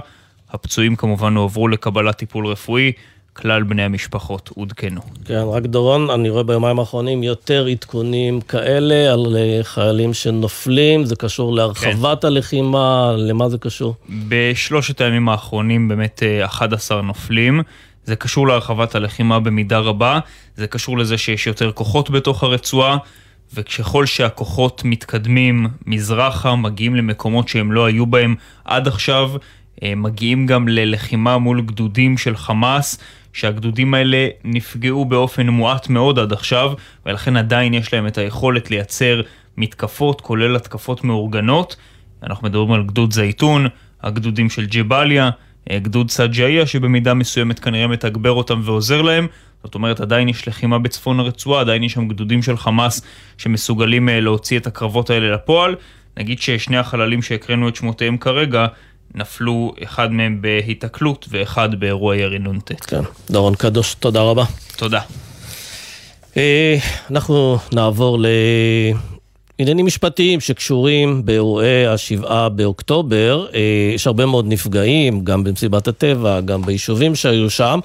הפצועים כמובן הועברו לקבלת טיפול רפואי, כלל בני המשפחות עודכנו. כן, רק דורון, אני רואה ביומיים האחרונים יותר עדכונים כאלה על אה, חיילים שנופלים, זה קשור להרחבת הלחימה, למה זה קשור? בשלושת הימים האחרונים באמת אה, 11 נופלים. זה קשור להרחבת הלחימה במידה רבה, זה קשור לזה שיש יותר כוחות בתוך הרצועה, וככל שהכוחות מתקדמים מזרחה, מגיעים למקומות שהם לא היו בהם עד עכשיו, אה, מגיעים גם ללחימה מול גדודים של חמאס, שהגדודים האלה נפגעו באופן מועט מאוד עד עכשיו, ולכן עדיין יש להם את היכולת לייצר מתקפות, כולל התקפות מאורגנות. אנחנו מדברים על גדוד זייתון, הגדודים של ג'באליה, אה, גדוד סג'איה, שבמידה מסוימת כנראה מתגבר אותם ועוזר להם. זאת אומרת, עדיין יש לחימה בצפון הרצועה, עדיין יש שם גדודים של חמאס שמסוגלים אה, להוציא את הקרבות האלה לפועל. נגיד ששני החללים שהקראנו את שמותיהם כרגע, נפלו אחד מהם בהיתקלות ואחד באירוע ירי נ"ט. כן, דורון קדוש, תודה רבה. תודה. אה, אנחנו נעבור לעניינים משפטיים שקשורים באירועי השבעה באוקטובר. אה, יש הרבה מאוד נפגעים, גם במסיבת הטבע, גם ביישובים שהיו שם,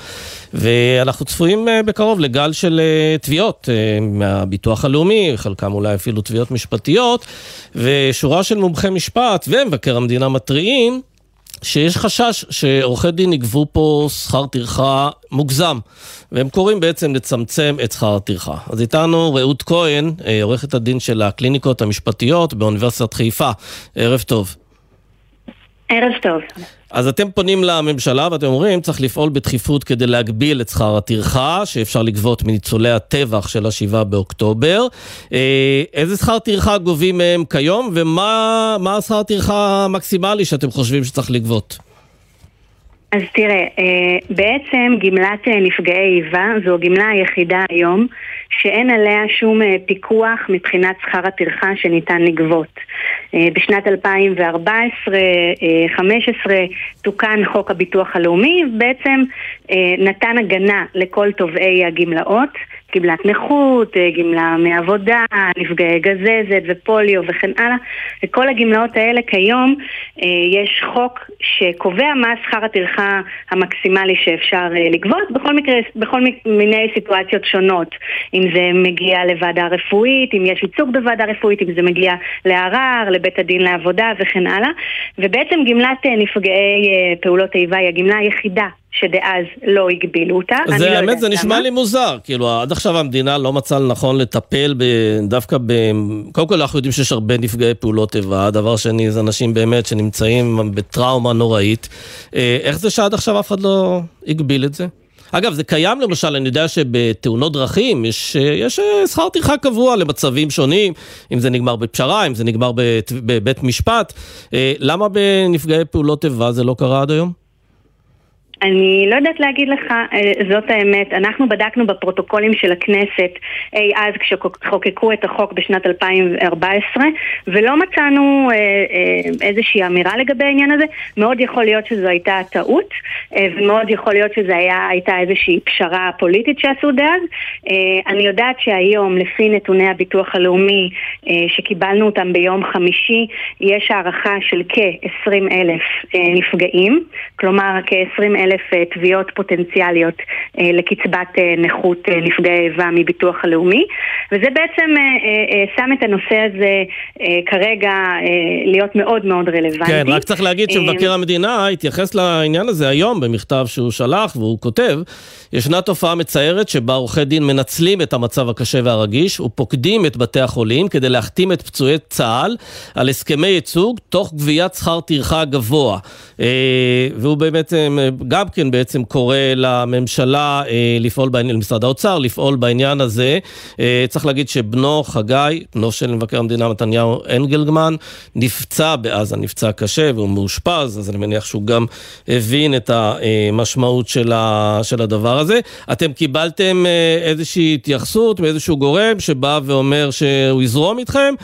ואנחנו צפויים אה, בקרוב לגל של אה, תביעות מהביטוח הלאומי, חלקם אולי אפילו תביעות משפטיות, ושורה של מומחי משפט ומבקר המדינה מתריעים שיש חשש שעורכי דין יגבו פה שכר טרחה מוגזם, והם קוראים בעצם לצמצם את שכר הטרחה. אז איתנו רעות כהן, אה, עורכת הדין של הקליניקות המשפטיות באוניברסיטת חיפה. ערב טוב. ערב טוב. אז אתם פונים לממשלה ואתם אומרים, צריך לפעול בדחיפות כדי להגביל את שכר הטרחה שאפשר לגבות מניצולי הטבח של השבעה באוקטובר. אה, איזה שכר טרחה גובים מהם כיום, ומה מה השכר הטרחה המקסימלי שאתם חושבים שצריך לגבות? אז תראה, אה, בעצם גמלת אה, נפגעי איבה זו הגמלה היחידה היום שאין עליה שום אה, פיקוח מבחינת שכר הטרחה שניתן לגבות. בשנת 2014-2015 תוקן חוק הביטוח הלאומי, בעצם נתן הגנה לכל תובעי הגמלאות. גמלת נכות, אה, גמלה מעבודה, נפגעי גזזת ופוליו וכן הלאה. לכל הגמלאות האלה כיום אה, יש חוק שקובע מה שכר הטרחה המקסימלי שאפשר אה, לגבות בכל מקרה, בכל מיני סיטואציות שונות. אם זה מגיע לוועדה רפואית, אם יש ייצוג בוועדה רפואית, אם זה מגיע לערר, לבית הדין לעבודה וכן הלאה. ובעצם גמלת נפגעי פעולות איבה היא הגמלה היחידה שדאז לא הגבילו אותה. זה לא האמת, זה נשמע לי מוזר. כאילו, עד עכשיו המדינה לא מצאה לנכון לטפל ב, דווקא ב... קודם כל, אנחנו יודעים שיש הרבה נפגעי פעולות איבה. דבר שני, זה אנשים באמת שנמצאים בטראומה נוראית. אה, איך זה שעד עכשיו אף אחד לא הגביל את זה? אגב, זה קיים למשל, אני יודע שבתאונות דרכים יש, יש אה, שכר טרחה קבוע למצבים שונים, אם זה נגמר בפשרה, אם זה נגמר בבית משפט. אה, למה בנפגעי פעולות איבה זה לא קרה עד היום? אני לא יודעת להגיד לך, אה, זאת האמת. אנחנו בדקנו בפרוטוקולים של הכנסת אי אז כשחוקקו את החוק בשנת 2014 ולא מצאנו אה, אה, איזושהי אמירה לגבי העניין הזה. מאוד יכול להיות שזו הייתה טעות ומאוד יכול להיות שזו היה, הייתה איזושהי פשרה פוליטית שעשו דאז. אני יודעת שהיום לפי נתוני הביטוח הלאומי שקיבלנו אותם ביום חמישי יש הערכה של כ-20 אלף נפגעים, כלומר כ-20 אלף אלף אה, תביעות פוטנציאליות אה, לקצבת אה, נכות נפגעי איבה מביטוח הלאומי וזה בעצם שם את הנושא הזה כרגע להיות מאוד מאוד רלוונטי. כן, רק צריך להגיד שמבקר המדינה התייחס לעניין הזה היום במכתב שהוא שלח והוא כותב ישנה תופעה מצערת שבה עורכי דין מנצלים את המצב הקשה והרגיש ופוקדים את בתי החולים כדי להחתים את פצועי צה"ל על הסכמי ייצוג תוך גביית שכר טרחה גבוה. והוא באמת גם כן בעצם קורא לממשלה אה, לפעול בעניין, למשרד האוצר לפעול בעניין הזה. אה, צריך להגיד שבנו חגי, בנו של מבקר המדינה מתניהו אנגלגמן, נפצע בעזה, נפצע קשה והוא מאושפז, אז אני מניח שהוא גם הבין את המשמעות של, ה, של הדבר הזה. אתם קיבלתם אה, איזושהי התייחסות מאיזשהו גורם שבא ואומר שהוא יזרום איתכם?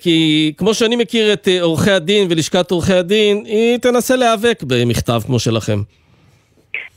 כי כמו שאני מכיר את עורכי הדין ולשכת עורכי הדין, היא תנסה להיאבק במכתב כמו שלכם.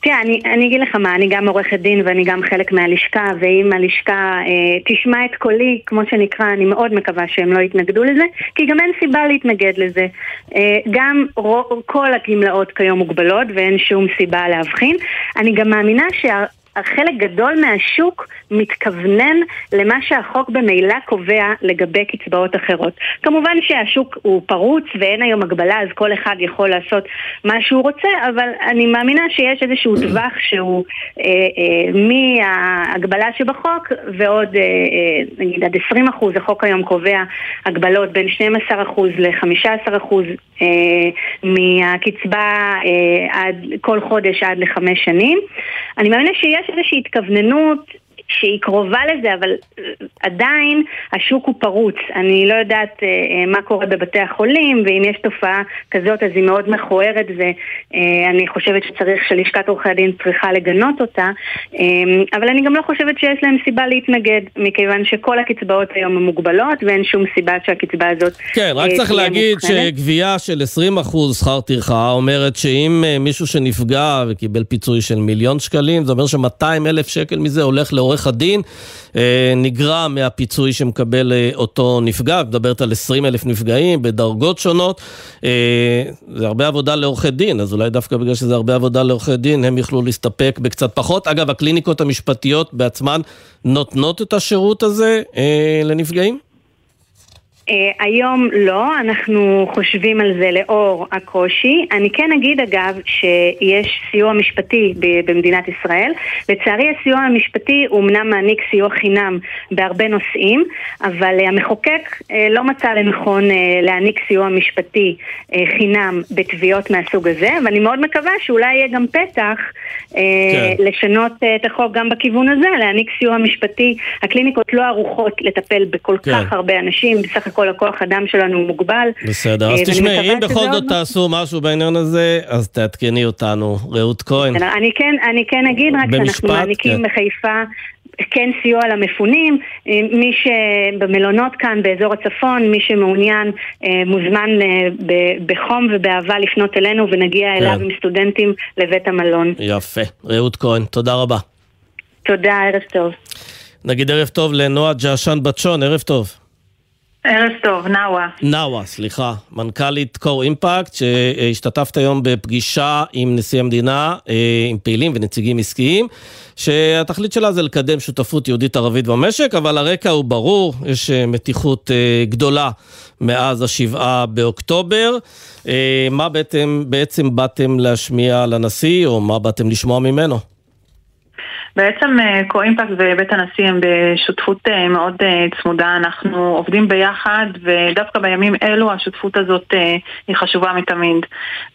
תראה, אני, אני אגיד לך מה, אני גם עורכת דין ואני גם חלק מהלשכה, ואם הלשכה אה, תשמע את קולי, כמו שנקרא, אני מאוד מקווה שהם לא יתנגדו לזה, כי גם אין סיבה להתנגד לזה. אה, גם רו, כל הגמלאות כיום מוגבלות ואין שום סיבה להבחין. אני גם מאמינה שה... חלק גדול מהשוק מתכוונן למה שהחוק במילא קובע לגבי קצבאות אחרות. כמובן שהשוק הוא פרוץ ואין היום הגבלה אז כל אחד יכול לעשות מה שהוא רוצה, אבל אני מאמינה שיש איזשהו טווח שהוא אה, אה, מההגבלה שבחוק ועוד אה, אה, נגיד עד 20 אחוז, החוק היום קובע הגבלות בין 12 אחוז ל-15 אחוז אה, מהקצבה אה, עד, כל חודש עד לחמש שנים. אני מאמינה שיש איזושהי התכווננות שהיא קרובה לזה, אבל אה, עדיין השוק הוא פרוץ. אני לא יודעת אה, אה, מה קורה בבתי החולים, ואם יש תופעה כזאת אז היא מאוד מכוערת, ואני חושבת שצריך, שלשכת עורכי הדין צריכה לגנות אותה, אבל אני גם לא חושבת שיש להם סיבה להתנגד, מכיוון שכל הקצבאות היום הן מוגבלות, ואין שום סיבה שהקצבה הזאת כן, רק צריך להגיד. שגבייה של 20% שכר טרחה אומרת שאם מישהו שנפגע וקיבל פיצוי של מיליון שקלים, זה אומר ש-200 אלף שקל מזה הולך לעורך עורך הדין אה, נגרע מהפיצוי שמקבל אה, אותו נפגע, מדברת על 20 אלף נפגעים בדרגות שונות. אה, זה הרבה עבודה לעורכי דין, אז אולי דווקא בגלל שזה הרבה עבודה לעורכי דין, הם יוכלו להסתפק בקצת פחות. אגב, הקליניקות המשפטיות בעצמן נותנות את השירות הזה לנפגעים? Uh, היום לא, אנחנו חושבים על זה לאור הקושי. אני כן אגיד אגב שיש סיוע משפטי במדינת ישראל. לצערי הסיוע המשפטי הוא אמנם מעניק סיוע חינם בהרבה נושאים, אבל uh, המחוקק uh, לא מצא לנכון להעניק סיוע משפטי חינם בתביעות מהסוג הזה, ואני מאוד מקווה שאולי יהיה גם פתח כן. לשנות את החוק גם בכיוון הזה, להעניק סיוע משפטי. הקליניקות לא ערוכות לטפל בכל כן. כך הרבה אנשים, בסך הכל הכוח אדם שלנו מוגבל. בסדר, אז אה, תשמעי, אם בכל זאת תעשו משהו בעניין הזה, אז תעדכני אותנו. רעות כהן. אני כן, אני כן אגיד רק שאנחנו מעניקים כן. בחיפה כן סיוע למפונים, מי שבמלונות כאן באזור הצפון, מי שמעוניין מוזמן בחום ובאהבה לפנות אלינו ונגיע כן. אליו עם סטודנטים לבית המלון. יפה. רעות כהן, תודה רבה. תודה, ערב טוב. נגיד ערב טוב לנועה ג'עשן בצ'ון, ערב טוב. ערב טוב, נאווה. נאווה, סליחה. מנכ"לית קור אימפקט, שהשתתפת היום בפגישה עם נשיא המדינה, אה, עם פעילים ונציגים עסקיים, שהתכלית שלה זה לקדם שותפות יהודית-ערבית במשק, אבל הרקע הוא ברור, יש אה, מתיחות אה, גדולה מאז השבעה באוקטובר. מה בעצם, בעצם באתם להשמיע לנשיא, או מה באתם לשמוע ממנו? בעצם קו-אימפקט אה, ובית הנשיא הם בשותפות אה, מאוד אה, צמודה, אנחנו עובדים ביחד ודווקא בימים אלו השותפות הזאת היא חשובה מתמיד.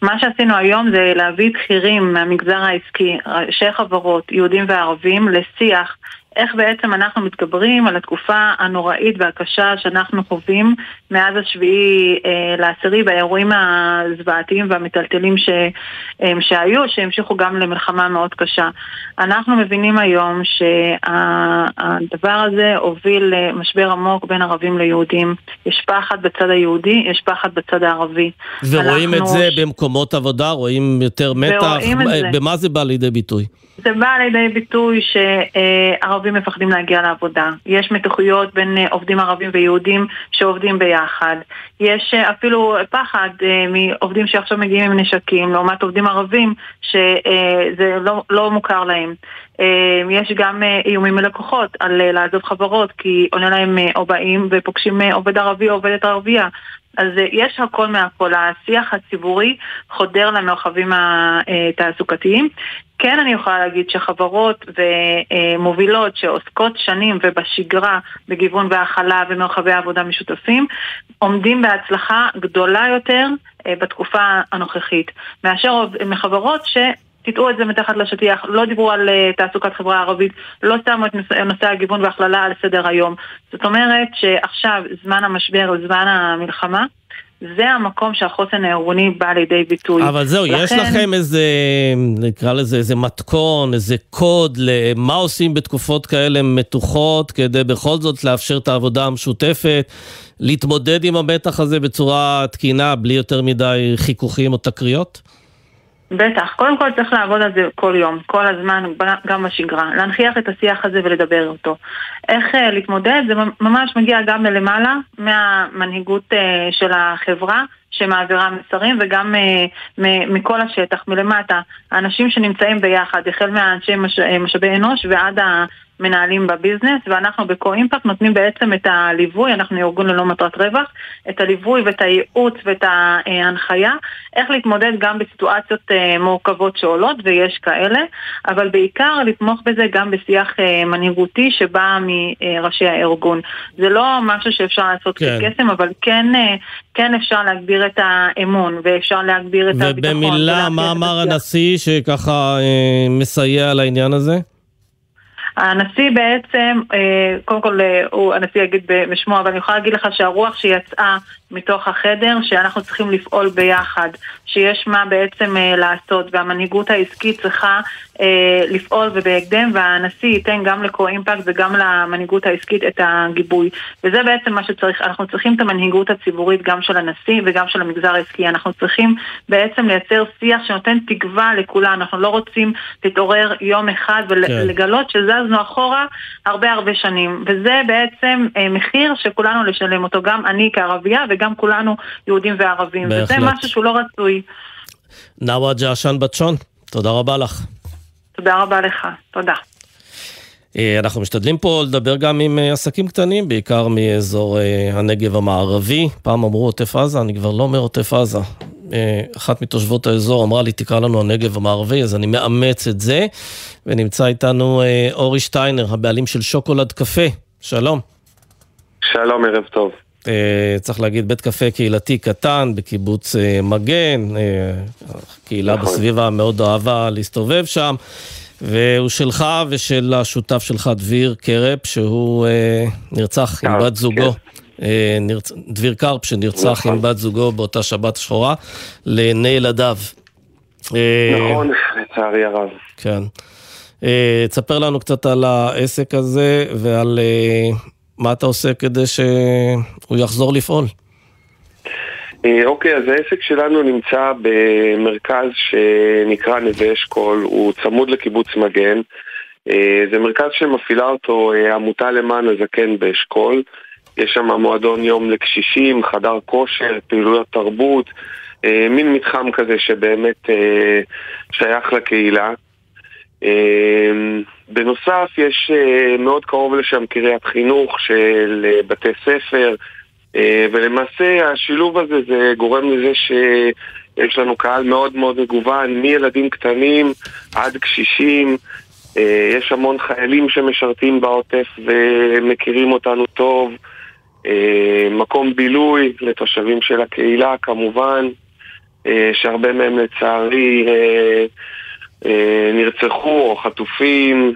מה שעשינו היום זה להביא בכירים מהמגזר העסקי, ראשי חברות, יהודים וערבים, לשיח איך בעצם אנחנו מתגברים על התקופה הנוראית והקשה שאנחנו חווים מאז השביעי אה, לעשירי באירועים הזוועתיים והמטלטלים ש, אה, שהיו, שהמשיכו גם למלחמה מאוד קשה. אנחנו מבינים היום שהדבר הזה הוביל למשבר עמוק בין ערבים ליהודים. יש פחד בצד היהודי, יש פחד בצד הערבי. ורואים אנחנו... את זה במקומות עבודה? רואים יותר מתח? במה זה בא לידי ביטוי? זה בא לידי ביטוי שערבים מפחדים להגיע לעבודה. יש מתוחיות בין אה, עובדים ערבים ויהודים שעובדים ביחד. יש אה, אפילו פחד אה, מעובדים שעכשיו מגיעים עם נשקים, לעומת עובדים ערבים שזה לא, לא מוכר להם. יש גם איומים מלקוחות על לעזוב חברות כי עונה להם או באים ופוגשים עובד ערבי או עובדת ערבייה. אז יש הכל מהכל, השיח הציבורי חודר למרחבים התעסוקתיים. כן אני יכולה להגיד שחברות ומובילות שעוסקות שנים ובשגרה בגיוון והכלה ומרחבי עבודה משותפים עומדים בהצלחה גדולה יותר אה, בתקופה הנוכחית מאשר מחברות תטעו את זה מתחת לשטיח, לא דיברו על uh, תעסוקת חברה ערבית, לא שמו את נושא, הגיוון והכללה על סדר היום. זאת אומרת שעכשיו, זמן המשבר, זמן המלחמה, זה המקום שהחוסן הארגוני בא לידי ביטוי. אבל זהו, לכן... יש לכם איזה, נקרא לזה איזה מתכון, איזה קוד למה עושים בתקופות כאלה מתוחות, כדי בכל זאת לאפשר את העבודה המשותפת, להתמודד עם המתח הזה בצורה תקינה, בלי יותר מדי חיכוכים או תקריות? בטח. קודם כל צריך לעבוד על זה כל יום, כל הזמן, גם בשגרה. להנכיח את השיח הזה ולדבר אותו. איך uh, להתמודד? זה ממש מגיע גם מלמעלה, מהמנהיגות uh, של החברה. שמעבירה מסרים וגם uh, מכל השטח, מלמטה, האנשים שנמצאים ביחד, החל מהאנשי מש, משאבי אנוש ועד מנהלים בביזנס, ואנחנו בקו-אימפקט נותנים בעצם את הליווי, אנחנו ארגון ללא מטרת רווח, את הליווי ואת הייעוץ ואת ההנחיה, איך להתמודד גם בסיטואציות אה, מורכבות שעולות, ויש כאלה, אבל בעיקר לתמוך בזה גם בשיח אה, מנהיגותי שבא מראשי הארגון. זה לא משהו שאפשר לעשות כן. כקסם, אבל כן, אה, כן אפשר להגביר את האמון, ואפשר להגביר את הביטחון. ובמילה, מה אמר הנשיא שככה מסייע לעניין הזה? הנשיא בעצם, אה, קודם כל אה, הוא, הנשיא יגיד בשמו, אבל אני יכולה להגיד לך שהרוח שיצאה מתוך החדר, שאנחנו צריכים לפעול ביחד, שיש מה בעצם אה, לעשות, והמנהיגות העסקית צריכה לפעול ובהקדם, והנשיא ייתן גם לקו-אימפקט וגם למנהיגות העסקית את הגיבוי. וזה בעצם מה שצריך, אנחנו צריכים את המנהיגות הציבורית גם של הנשיא וגם של המגזר העסקי. אנחנו צריכים בעצם לייצר שיח שנותן תקווה לכולם, אנחנו לא רוצים להתעורר יום אחד ולגלות כן. שזז זזנו אחורה הרבה הרבה שנים, וזה בעצם אה, מחיר שכולנו לשלם אותו, גם אני כערבייה וגם כולנו יהודים וערבים, בהחלט. וזה משהו שהוא לא רצוי. נאווה ג'עשן בצ'ון, תודה רבה לך. תודה רבה לך, תודה. אה, אנחנו משתדלים פה לדבר גם עם אה, עסקים קטנים, בעיקר מאזור אה, הנגב המערבי. פעם אמרו עוטף עזה, אני כבר לא אומר עוטף עזה. אחת מתושבות האזור אמרה לי, תקרא לנו הנגב המערבי, אז אני מאמץ את זה. ונמצא איתנו אורי שטיינר, הבעלים של שוקולד קפה. שלום. שלום, ערב טוב. צריך להגיד, בית קפה קהילתי קטן בקיבוץ מגן, קהילה נכון. בסביבה מאוד אוהבה להסתובב שם. והוא שלך ושל השותף שלך, דביר קרפ, שהוא אה, נרצח עם בת זוגו. כן. אה, נרצ... דביר קרפ, שנרצח נכון. עם בת זוגו באותה שבת שחורה, לעיני ילדיו. אה, נכון, לצערי הרב. כן. תספר לנו קצת על העסק הזה ועל מה אתה עושה כדי שהוא יחזור לפעול. אוקיי, אז העסק שלנו נמצא במרכז שנקרא נווה אשכול, הוא צמוד לקיבוץ מגן. זה מרכז שמפעילה אותו עמותה למען הזקן באשכול. יש שם מועדון יום לקשישים, חדר כושר, פעילויות תרבות, אה, מין מתחם כזה שבאמת אה, שייך לקהילה. בנוסף, יש אה, מאוד קרוב לשם קריית חינוך של אה, בתי ספר, אה, ולמעשה השילוב הזה זה גורם לזה שיש לנו קהל מאוד מאוד מגוון, מילדים קטנים עד קשישים. יש המון חיילים שמשרתים בעוטף ומכירים אותנו טוב. מקום בילוי לתושבים של הקהילה כמובן, שהרבה מהם לצערי נרצחו או חטופים,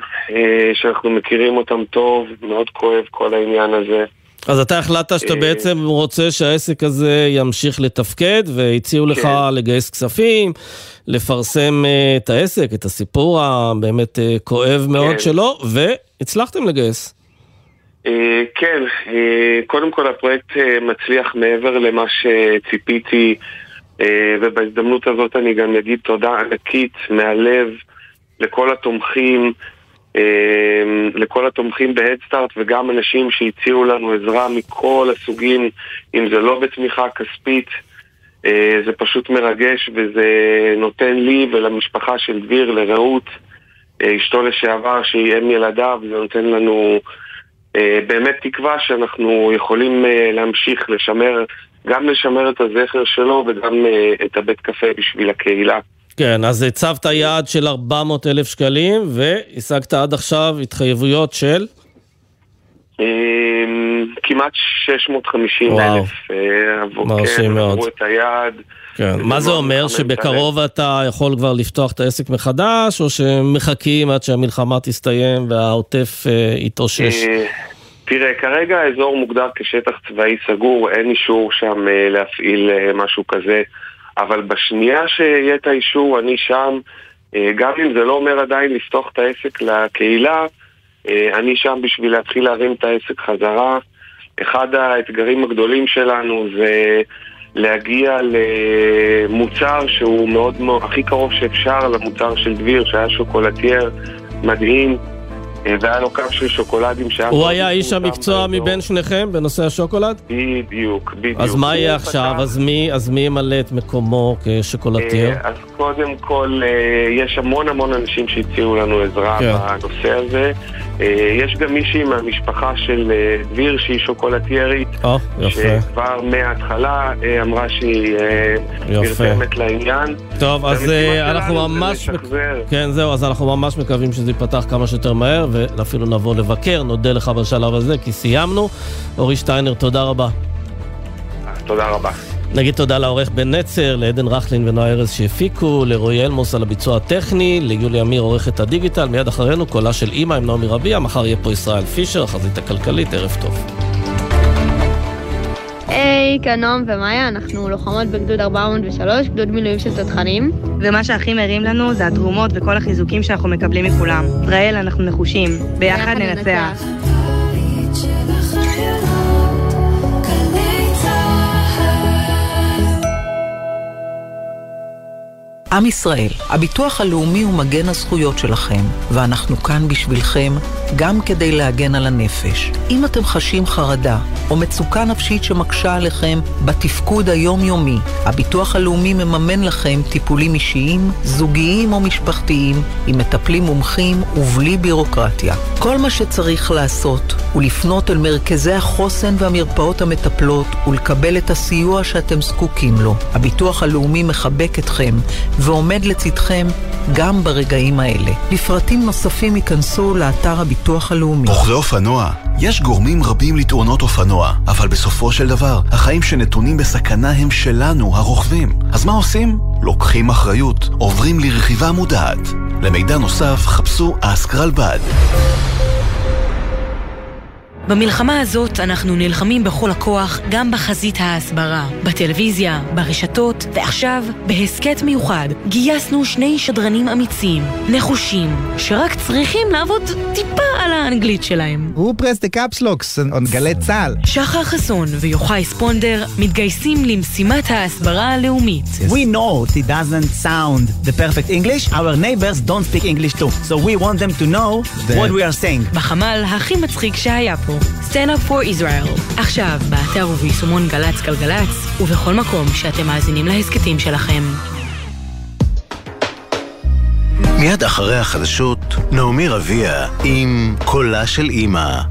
שאנחנו מכירים אותם טוב, מאוד כואב כל העניין הזה. אז אתה החלטת שאתה בעצם רוצה שהעסק הזה ימשיך לתפקד והציעו לך כן. לגייס כספים, לפרסם את העסק, את הסיפור הבאמת כואב מאוד כן. שלו, והצלחתם לגייס. אה, כן, אה, קודם כל הפרויקט אה, מצליח מעבר למה שציפיתי ובהזדמנות הזאת אני גם אגיד תודה ענקית מהלב לכל התומכים, לכל התומכים בהדסטארט וגם אנשים שהציעו לנו עזרה מכל הסוגים, אם זה לא בתמיכה כספית, זה פשוט מרגש וזה נותן לי ולמשפחה של דביר, לרעות, אשתו לשעבר שהיא אם ילדיו, זה נותן לנו אה, באמת תקווה שאנחנו יכולים אה, להמשיך לשמר, גם לשמר את הזכר שלו וגם אה, את הבית קפה בשביל הקהילה. כן, אז הצבת יעד של 400 אלף שקלים והשגת עד עכשיו התחייבויות של? כמעט 650 אלף. מרשים כן, מאוד. עברו את היעד. כן, מה זה אומר? שבקרוב אתה יכול כבר לפתוח את העסק מחדש, או שמחכים עד שהמלחמה תסתיים והעוטף יתאושש? תראה, כרגע האזור מוגדר כשטח צבאי סגור, אין אישור שם אה, להפעיל אה, משהו כזה, אבל בשנייה שיהיה את האישור, אני שם, אה, גם אם זה לא אומר עדיין לפתוח את העסק לקהילה, אני שם בשביל להתחיל להרים את העסק חזרה. אחד האתגרים הגדולים שלנו זה להגיע למוצר שהוא מאוד מאוד, הכי קרוב שאפשר למוצר של דביר, שהיה שוקולטייר מדהים. אה, והיה לו קו של שוקולדים שהיה... הוא היה איש המקצוע מבין שניכם בנושא השוקולד? בדיוק, בדיוק. אז מה יהיה עכשיו? אז מי, אז מי ימלא את מקומו כשוקולטייר? אה, אז קודם כל, אה, יש המון המון אנשים שהציעו לנו עזרה כן. בנושא הזה. יש גם מישהי מהמשפחה של דביר שהיא שוקולטיירית. יפה. שכבר מההתחלה אמרה שהיא נרתמת לעניין. טוב, אז אנחנו ממש... כן, זהו, אז אנחנו ממש מקווים שזה ייפתח כמה שיותר מהר. ואפילו נבוא לבקר. נודה לך בשלב הזה, כי סיימנו. אורי שטיינר, תודה רבה. תודה רבה. נגיד תודה לעורך בן נצר, לעדן רכלין ונועה ארז שהפיקו, לרועי אלמוס על הביצוע הטכני, ליולי אמיר עורכת הדיגיטל, מיד אחרינו קולה של אימא עם נעמי רביע, מחר יהיה פה ישראל פישר, החזית הכלכלית, ערב טוב. היי, כאן נועם ומאיה, אנחנו לוחמות בגדוד 403, גדוד מילואים של תותחנים. ומה שהכי מרים לנו זה התרומות וכל החיזוקים שאנחנו מקבלים מכולם. ישראל, אנחנו נחושים. ביחד ננצח. עם ישראל, הביטוח הלאומי הוא מגן הזכויות שלכם, ואנחנו כאן בשבילכם גם כדי להגן על הנפש. אם אתם חשים חרדה או מצוקה נפשית שמקשה עליכם בתפקוד היומיומי, הביטוח הלאומי מממן לכם טיפולים אישיים, זוגיים או משפחתיים, עם מטפלים מומחים ובלי בירוקרטיה. כל מה שצריך לעשות הוא לפנות אל מרכזי החוסן והמרפאות המטפלות ולקבל את הסיוע שאתם זקוקים לו. הביטוח הלאומי מחבק אתכם ועומד לצדכם גם ברגעים האלה. לפרטים נוספים ייכנסו לאתר הביטוח הלאומי. רוכבי אופנוע, יש גורמים רבים לתאונות אופנוע, אבל בסופו של דבר, החיים שנתונים בסכנה הם שלנו, הרוכבים. אז מה עושים? לוקחים אחריות, עוברים לרכיבה מודעת. למידע נוסף, חפשו אסקרלבד. במלחמה הזאת אנחנו נלחמים בכל הכוח גם בחזית ההסברה, בטלוויזיה, ברשתות, ועכשיו, בהסכת מיוחד, גייסנו שני שדרנים אמיצים, נחושים, שרק צריכים לעבוד טיפה על האנגלית שלהם. הוא פרס דה קפסלוקס, on גלי צה"ל. שחר חסון ויוחאי ספונדר מתגייסים למשימת ההסברה הלאומית. We know it doesn't sound the perfect English, our neighbors don't speak English too, so we want them to know what we are saying. בחמ"ל הכי מצחיק שהיה פה, Stand Up for Israel. עכשיו, באתר וביישומון גל"צ גלגלצ, ובכל מקום שאתם מאזינים להסכתים שלכם. מיד אחרי החדשות, נעמי רביע עם קולה של אימא.